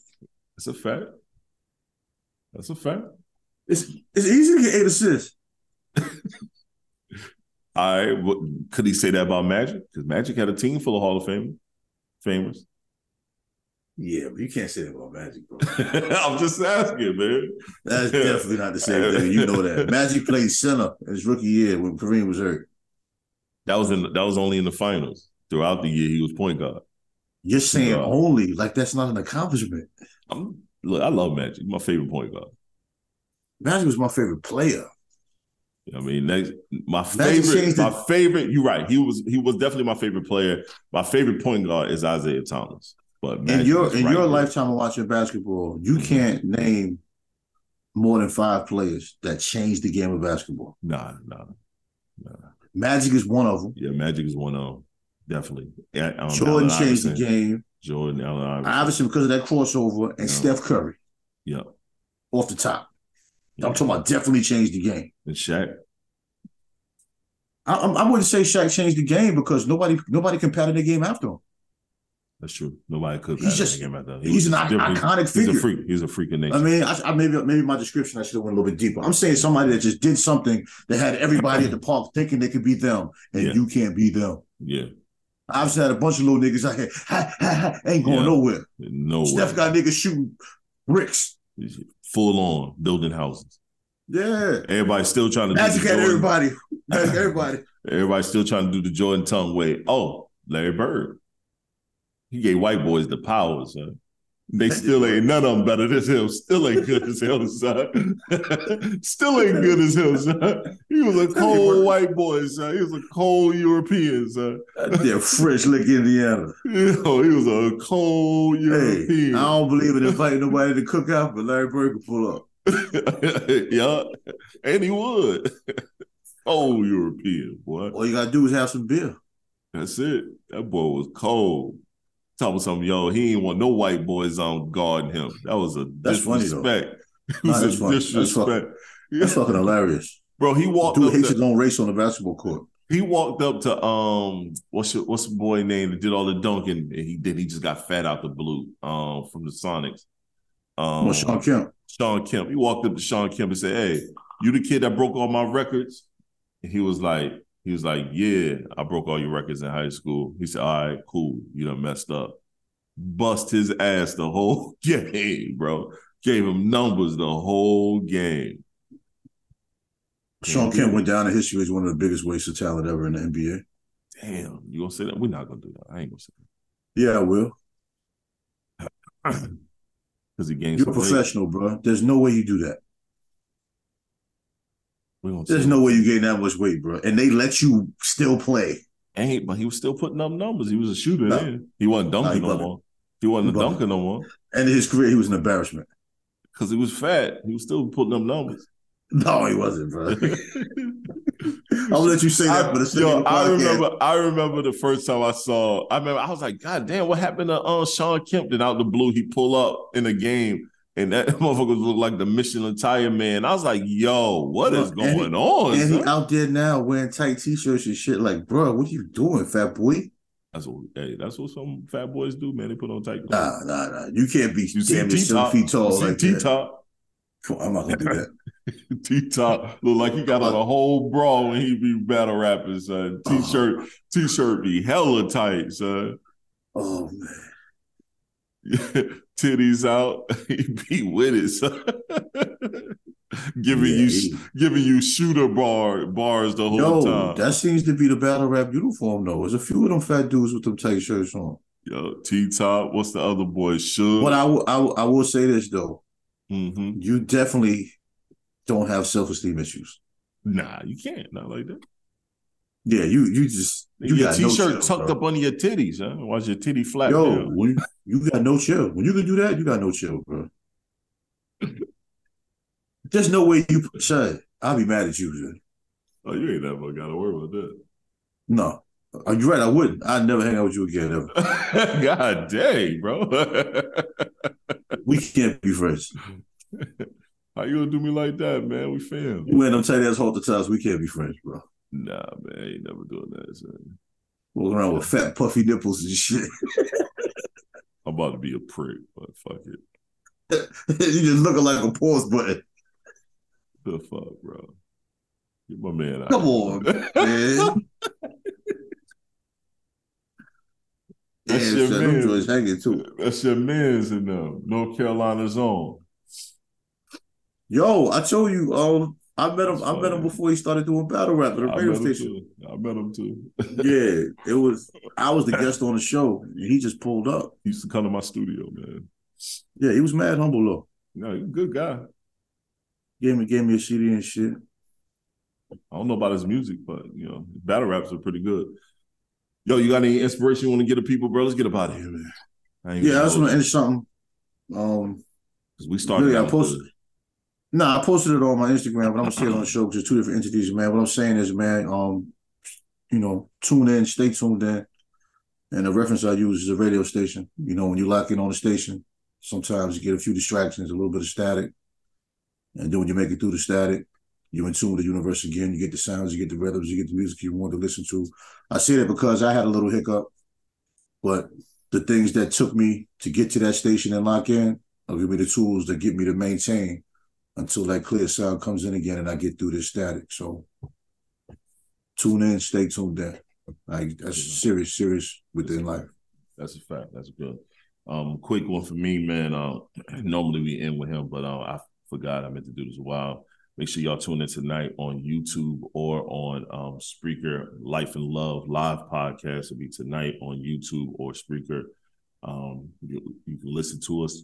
[SPEAKER 1] That's a fact. That's a fact.
[SPEAKER 2] It's it's easy to get eight assists.
[SPEAKER 1] All right. What, could he say that about Magic? Because Magic had a team full of Hall of Fame famers.
[SPEAKER 2] Yeah, but you can't say that about Magic, bro. (laughs)
[SPEAKER 1] I'm just asking, man.
[SPEAKER 2] That's definitely not the same thing. You know that. (laughs) Magic played center in his rookie year when Kareem was hurt.
[SPEAKER 1] That was in that was only in the finals. Throughout the year, he was point guard.
[SPEAKER 2] You're saying
[SPEAKER 1] Yeah.
[SPEAKER 2] only like that's not an accomplishment.
[SPEAKER 1] I'm look, I love Magic. My favorite point guard.
[SPEAKER 2] Magic was my favorite player.
[SPEAKER 1] I mean, next, my
[SPEAKER 2] Magic
[SPEAKER 1] favorite, my
[SPEAKER 2] the-
[SPEAKER 1] favorite. You're right. He was he was definitely my favorite player. My favorite point guard is Isaiah Thomas. But
[SPEAKER 2] In your in
[SPEAKER 1] right
[SPEAKER 2] your
[SPEAKER 1] there.
[SPEAKER 2] lifetime of watching basketball, you
[SPEAKER 1] Mhm.
[SPEAKER 2] can't name more than five players that changed the game of basketball.
[SPEAKER 1] nah, nah,
[SPEAKER 2] Magic is one of them.
[SPEAKER 1] yeah, Magic is one of them. Definitely. Um,
[SPEAKER 2] Jordan
[SPEAKER 1] Allen
[SPEAKER 2] changed the game.
[SPEAKER 1] Jordan, Allen Iverson.
[SPEAKER 2] Obviously, because of that crossover and
[SPEAKER 1] Yeah.
[SPEAKER 2] Steph Curry
[SPEAKER 1] Yeah.
[SPEAKER 2] off the top.
[SPEAKER 1] yeah.
[SPEAKER 2] I'm talking about definitely changed the game.
[SPEAKER 1] And Shaq.
[SPEAKER 2] I, I wouldn't say Shaq changed the game because nobody nobody can pattern the game after him.
[SPEAKER 1] That's true. Nobody could.
[SPEAKER 2] He's just-
[SPEAKER 1] game out there.
[SPEAKER 2] he's
[SPEAKER 1] was
[SPEAKER 2] an iconic
[SPEAKER 1] He's
[SPEAKER 2] figure.
[SPEAKER 1] a freak. He's a freak nature.
[SPEAKER 2] I mean, I, I maybe maybe my description I should have went a little bit deeper. I'm saying somebody that just did something that had everybody at the park thinking they could be them, and you can't be them.
[SPEAKER 1] yeah.
[SPEAKER 2] I obviously had a bunch of little niggas out here, ha, ha, ha, ain't going
[SPEAKER 1] Yeah.
[SPEAKER 2] nowhere.
[SPEAKER 1] No
[SPEAKER 2] Steph got niggas shooting bricks.
[SPEAKER 1] Full on building houses.
[SPEAKER 2] Yeah.
[SPEAKER 1] Everybody's still trying to
[SPEAKER 2] Magic
[SPEAKER 1] do
[SPEAKER 2] everybody. (laughs) Magic everybody.
[SPEAKER 1] Everybody's still trying to do the Jordan tongue way. Oh, Larry Bird. He gave white boys the power, son. They still ain't none of them better than him. Still ain't good as him, son. (laughs) still ain't good as him, son. He was a cold white boy, son. He was a cold European, son.
[SPEAKER 2] Yeah, French Lick, Indiana.
[SPEAKER 1] You (laughs) oh, know, he was a cold
[SPEAKER 2] Hey,
[SPEAKER 1] European.
[SPEAKER 2] I don't believe in inviting nobody to cook out, but Larry Bird could pull up. (laughs)
[SPEAKER 1] yeah, and he would. Cold European, boy.
[SPEAKER 2] All you gotta do is have some beer.
[SPEAKER 1] That's it. That boy was cold. Talking something, yo, he ain't want no white boys on guarding him. That was a
[SPEAKER 2] That's funny,
[SPEAKER 1] disrespect.
[SPEAKER 2] Nah, (laughs)
[SPEAKER 1] was
[SPEAKER 2] that's funny. That's
[SPEAKER 1] disrespect.
[SPEAKER 2] That's fucking hilarious.
[SPEAKER 1] Bro, he walked
[SPEAKER 2] Dude
[SPEAKER 1] up
[SPEAKER 2] hates
[SPEAKER 1] to,
[SPEAKER 2] his own race on the basketball court.
[SPEAKER 1] he walked up to um what's your, what's the boy name that did all the dunking and he did he just got fat out the blue um from the Sonics. Um
[SPEAKER 2] Well, Shawn Kemp.
[SPEAKER 1] Shawn Kemp. He walked up to Shawn Kemp and said, Hey, you the kid that broke all my records? And he was like, he was like, Yeah, I broke all your records in high school. He said, All right, cool. You done messed up. Bust his ass the whole (laughs) game, bro. Gave him numbers the whole game.
[SPEAKER 2] Shawn Kemp went down in history as one of the biggest wastes of talent ever in the NBA.
[SPEAKER 1] Damn, you gonna say that? We're not gonna do that. I ain't gonna say that.
[SPEAKER 2] Yeah, I will. (clears throat)
[SPEAKER 1] Because he gained
[SPEAKER 2] You're a
[SPEAKER 1] weight.
[SPEAKER 2] professional, bro. There's no way you do that.
[SPEAKER 1] We
[SPEAKER 2] There's no way you gain that much weight, bro. And they let you still play.
[SPEAKER 1] Ain't, but he was still putting up numbers. He was a shooter
[SPEAKER 2] No.
[SPEAKER 1] He wasn't dunking
[SPEAKER 2] he
[SPEAKER 1] no more. He wasn't
[SPEAKER 2] He
[SPEAKER 1] a dunker no more.
[SPEAKER 2] And in his career, he was an embarrassment.
[SPEAKER 1] Because he was fat. He was still putting up numbers.
[SPEAKER 2] No, he wasn't, bro. (laughs) I'll let you say that
[SPEAKER 1] I,
[SPEAKER 2] the sake
[SPEAKER 1] yo, I remember. I remember the first time I saw. I remember. I was like, God damn, what happened to uh, Shawn Kemp? Then out the blue, he pull up in a game, and that (laughs) motherfucker looked like the Michelin Tire Man. I was like, Yo, what is
[SPEAKER 2] Look, and
[SPEAKER 1] going on?
[SPEAKER 2] And he out there now wearing tight t-shirts and shit. Like, bro, what you doing, fat boy?
[SPEAKER 1] That's what. Hey, that's what some fat boys do, man. They put on tight
[SPEAKER 2] Nah,
[SPEAKER 1] clothes.
[SPEAKER 2] nah, nah. You can't be
[SPEAKER 1] You see
[SPEAKER 2] damn
[SPEAKER 1] T
[SPEAKER 2] seven
[SPEAKER 1] top.
[SPEAKER 2] feet tall
[SPEAKER 1] You see
[SPEAKER 2] like
[SPEAKER 1] T-top.
[SPEAKER 2] Come on, I'm not gonna do that. (laughs)
[SPEAKER 1] T top look like he got on a whole bra when he be battle rapping, son. Oh. T shirt, T shirt be hella tight, son.
[SPEAKER 2] Oh man. (laughs)
[SPEAKER 1] Titties out, (laughs) he be with it, son. (laughs) giving
[SPEAKER 2] Yeah,
[SPEAKER 1] you
[SPEAKER 2] he-
[SPEAKER 1] giving you shooter bar bars the whole
[SPEAKER 2] Yo,
[SPEAKER 1] time.
[SPEAKER 2] that seems to be the battle rap uniform though. There's a few of them fat dudes with them tight shirts on.
[SPEAKER 1] Yo, T top. What's the other boy? Should.
[SPEAKER 2] But I will, I I will say this though.
[SPEAKER 1] hmm
[SPEAKER 2] You definitely don't have self-esteem issues.
[SPEAKER 1] Nah, you can't. Not like that.
[SPEAKER 2] Yeah, you you just you
[SPEAKER 1] your
[SPEAKER 2] got
[SPEAKER 1] t-shirt
[SPEAKER 2] chill,
[SPEAKER 1] tucked
[SPEAKER 2] bro.
[SPEAKER 1] up under your titties, huh? Watch your titty flap
[SPEAKER 2] Yo, when you, you got no chill. When you can do that, you got no chill, bro. There's no way you son. I'll be mad at you, son.
[SPEAKER 1] Oh, you ain't never got to worry about that.
[SPEAKER 2] No. Uh, Are you right? I wouldn't. I'd never hang out with you again ever. (laughs)
[SPEAKER 1] God dang, bro.
[SPEAKER 2] We can't be friends. (laughs)
[SPEAKER 1] How you gonna do me like that, man? We family.
[SPEAKER 2] You wearing them tight ass halter tops, we can't be friends, bro.
[SPEAKER 1] Nah, man, I ain't never doing that. Son.
[SPEAKER 2] Walking around with fat puffy nipples and shit. (laughs)
[SPEAKER 1] I'm about to be a prick, but fuck it. (laughs)
[SPEAKER 2] you just looking like a pause button.
[SPEAKER 1] The fuck, bro. Get my man out.
[SPEAKER 2] Come on, man. (laughs)
[SPEAKER 1] That's
[SPEAKER 2] Damn,
[SPEAKER 1] your man.
[SPEAKER 2] hanging too.
[SPEAKER 1] That's your man's in them. North Carolina's own.
[SPEAKER 2] Yo, I told you, um, I met him. I met him before he started doing battle rap at the radio station.
[SPEAKER 1] too. I met him too.
[SPEAKER 2] Yeah, (laughs) it was. I was the guest on the show, and he just pulled up.
[SPEAKER 1] He used to come to my studio, man.
[SPEAKER 2] Yeah, he was mad humble though.
[SPEAKER 1] No, he's a good guy.
[SPEAKER 2] Gave me gave me a CD and shit.
[SPEAKER 1] I don't know about his music, but you know, battle raps are pretty good. Yo, you got any inspiration you want to get to people, bro? Let's get up out of here, man. I
[SPEAKER 2] Yeah, I just want to end something. Um,
[SPEAKER 1] 'cause we started.
[SPEAKER 2] Really, I posted-
[SPEAKER 1] good.
[SPEAKER 2] nah, I posted it on my Instagram, but I'm it on the show because it's two different entities, man. What I'm saying is, man, um, you know, tune in, stay tuned in. And the reference I use is a radio station. You know, when you lock in on a station, sometimes you get a few distractions, a little bit of static. And then when you make it through the static, you're in tune with the universe again. You get the sounds, you get the rhythms, you get the music you want to listen to. I say that because I had a little hiccup, but the things that took me to get to that station and lock in will give me the tools that get me to maintain until that clear sound comes in again and I get through this static. So tune in, stay tuned in. Like that's serious, serious within life.
[SPEAKER 1] That's a fact. That's good. Um, quick one for me, man. Um, (clears throat) normally we end with him, but uh, I forgot I meant to do this a while. Make sure y'all tune in tonight on YouTube or on um, Spreaker. Life and Love live podcast will be tonight on YouTube or Spreaker. Um, you, you can listen to us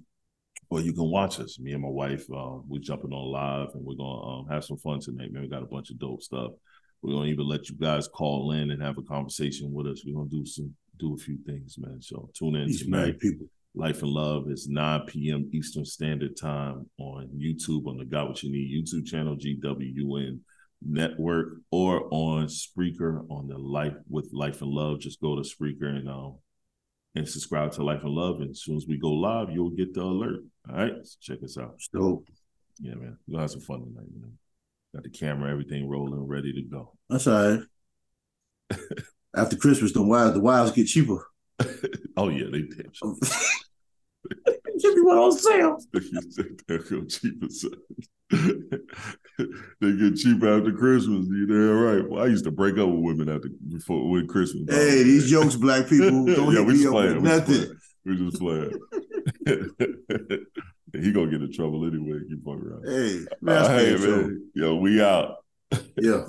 [SPEAKER 1] or you can watch us. Me and my wife, uh, we're jumping on live and we're gonna um, have some fun tonight, man. We got a bunch of dope stuff. We're gonna even let you guys call in and have a conversation with us. We're gonna do some do a few things, man. So tune in
[SPEAKER 2] These
[SPEAKER 1] tonight.
[SPEAKER 2] married people.
[SPEAKER 1] Life and Love is 9 p.m. Eastern Standard Time on YouTube on the Got What You Need YouTube channel, GWUN Network, or on Spreaker on the Life with Life and Love. Just go to Spreaker and um and subscribe to Life and Love. And as soon as we go live, you'll get the alert. All right. So check us out.
[SPEAKER 2] So
[SPEAKER 1] Yeah, man. We'll have some fun tonight, man. Got the camera, everything rolling, ready to go.
[SPEAKER 2] that's all right. (laughs) After Christmas, the wives the wives get cheaper. (laughs)
[SPEAKER 1] Oh yeah, they damn sure. (laughs)
[SPEAKER 2] Give me one on sale.
[SPEAKER 1] They're go cheaper. (laughs) they get cheap after Christmas. You damn right. Well, I used to break up with women after before with Christmas. dog.
[SPEAKER 2] Hey, these jokes, black people, (laughs) don't
[SPEAKER 1] yeah,
[SPEAKER 2] hit
[SPEAKER 1] we
[SPEAKER 2] me
[SPEAKER 1] just
[SPEAKER 2] up with nothing.
[SPEAKER 1] We just playing. (laughs) he gonna get in trouble anyway. Keep fucking around.
[SPEAKER 2] Hey, man,
[SPEAKER 1] Uh,
[SPEAKER 2] hey,
[SPEAKER 1] man, yo, we out.
[SPEAKER 2] Yeah.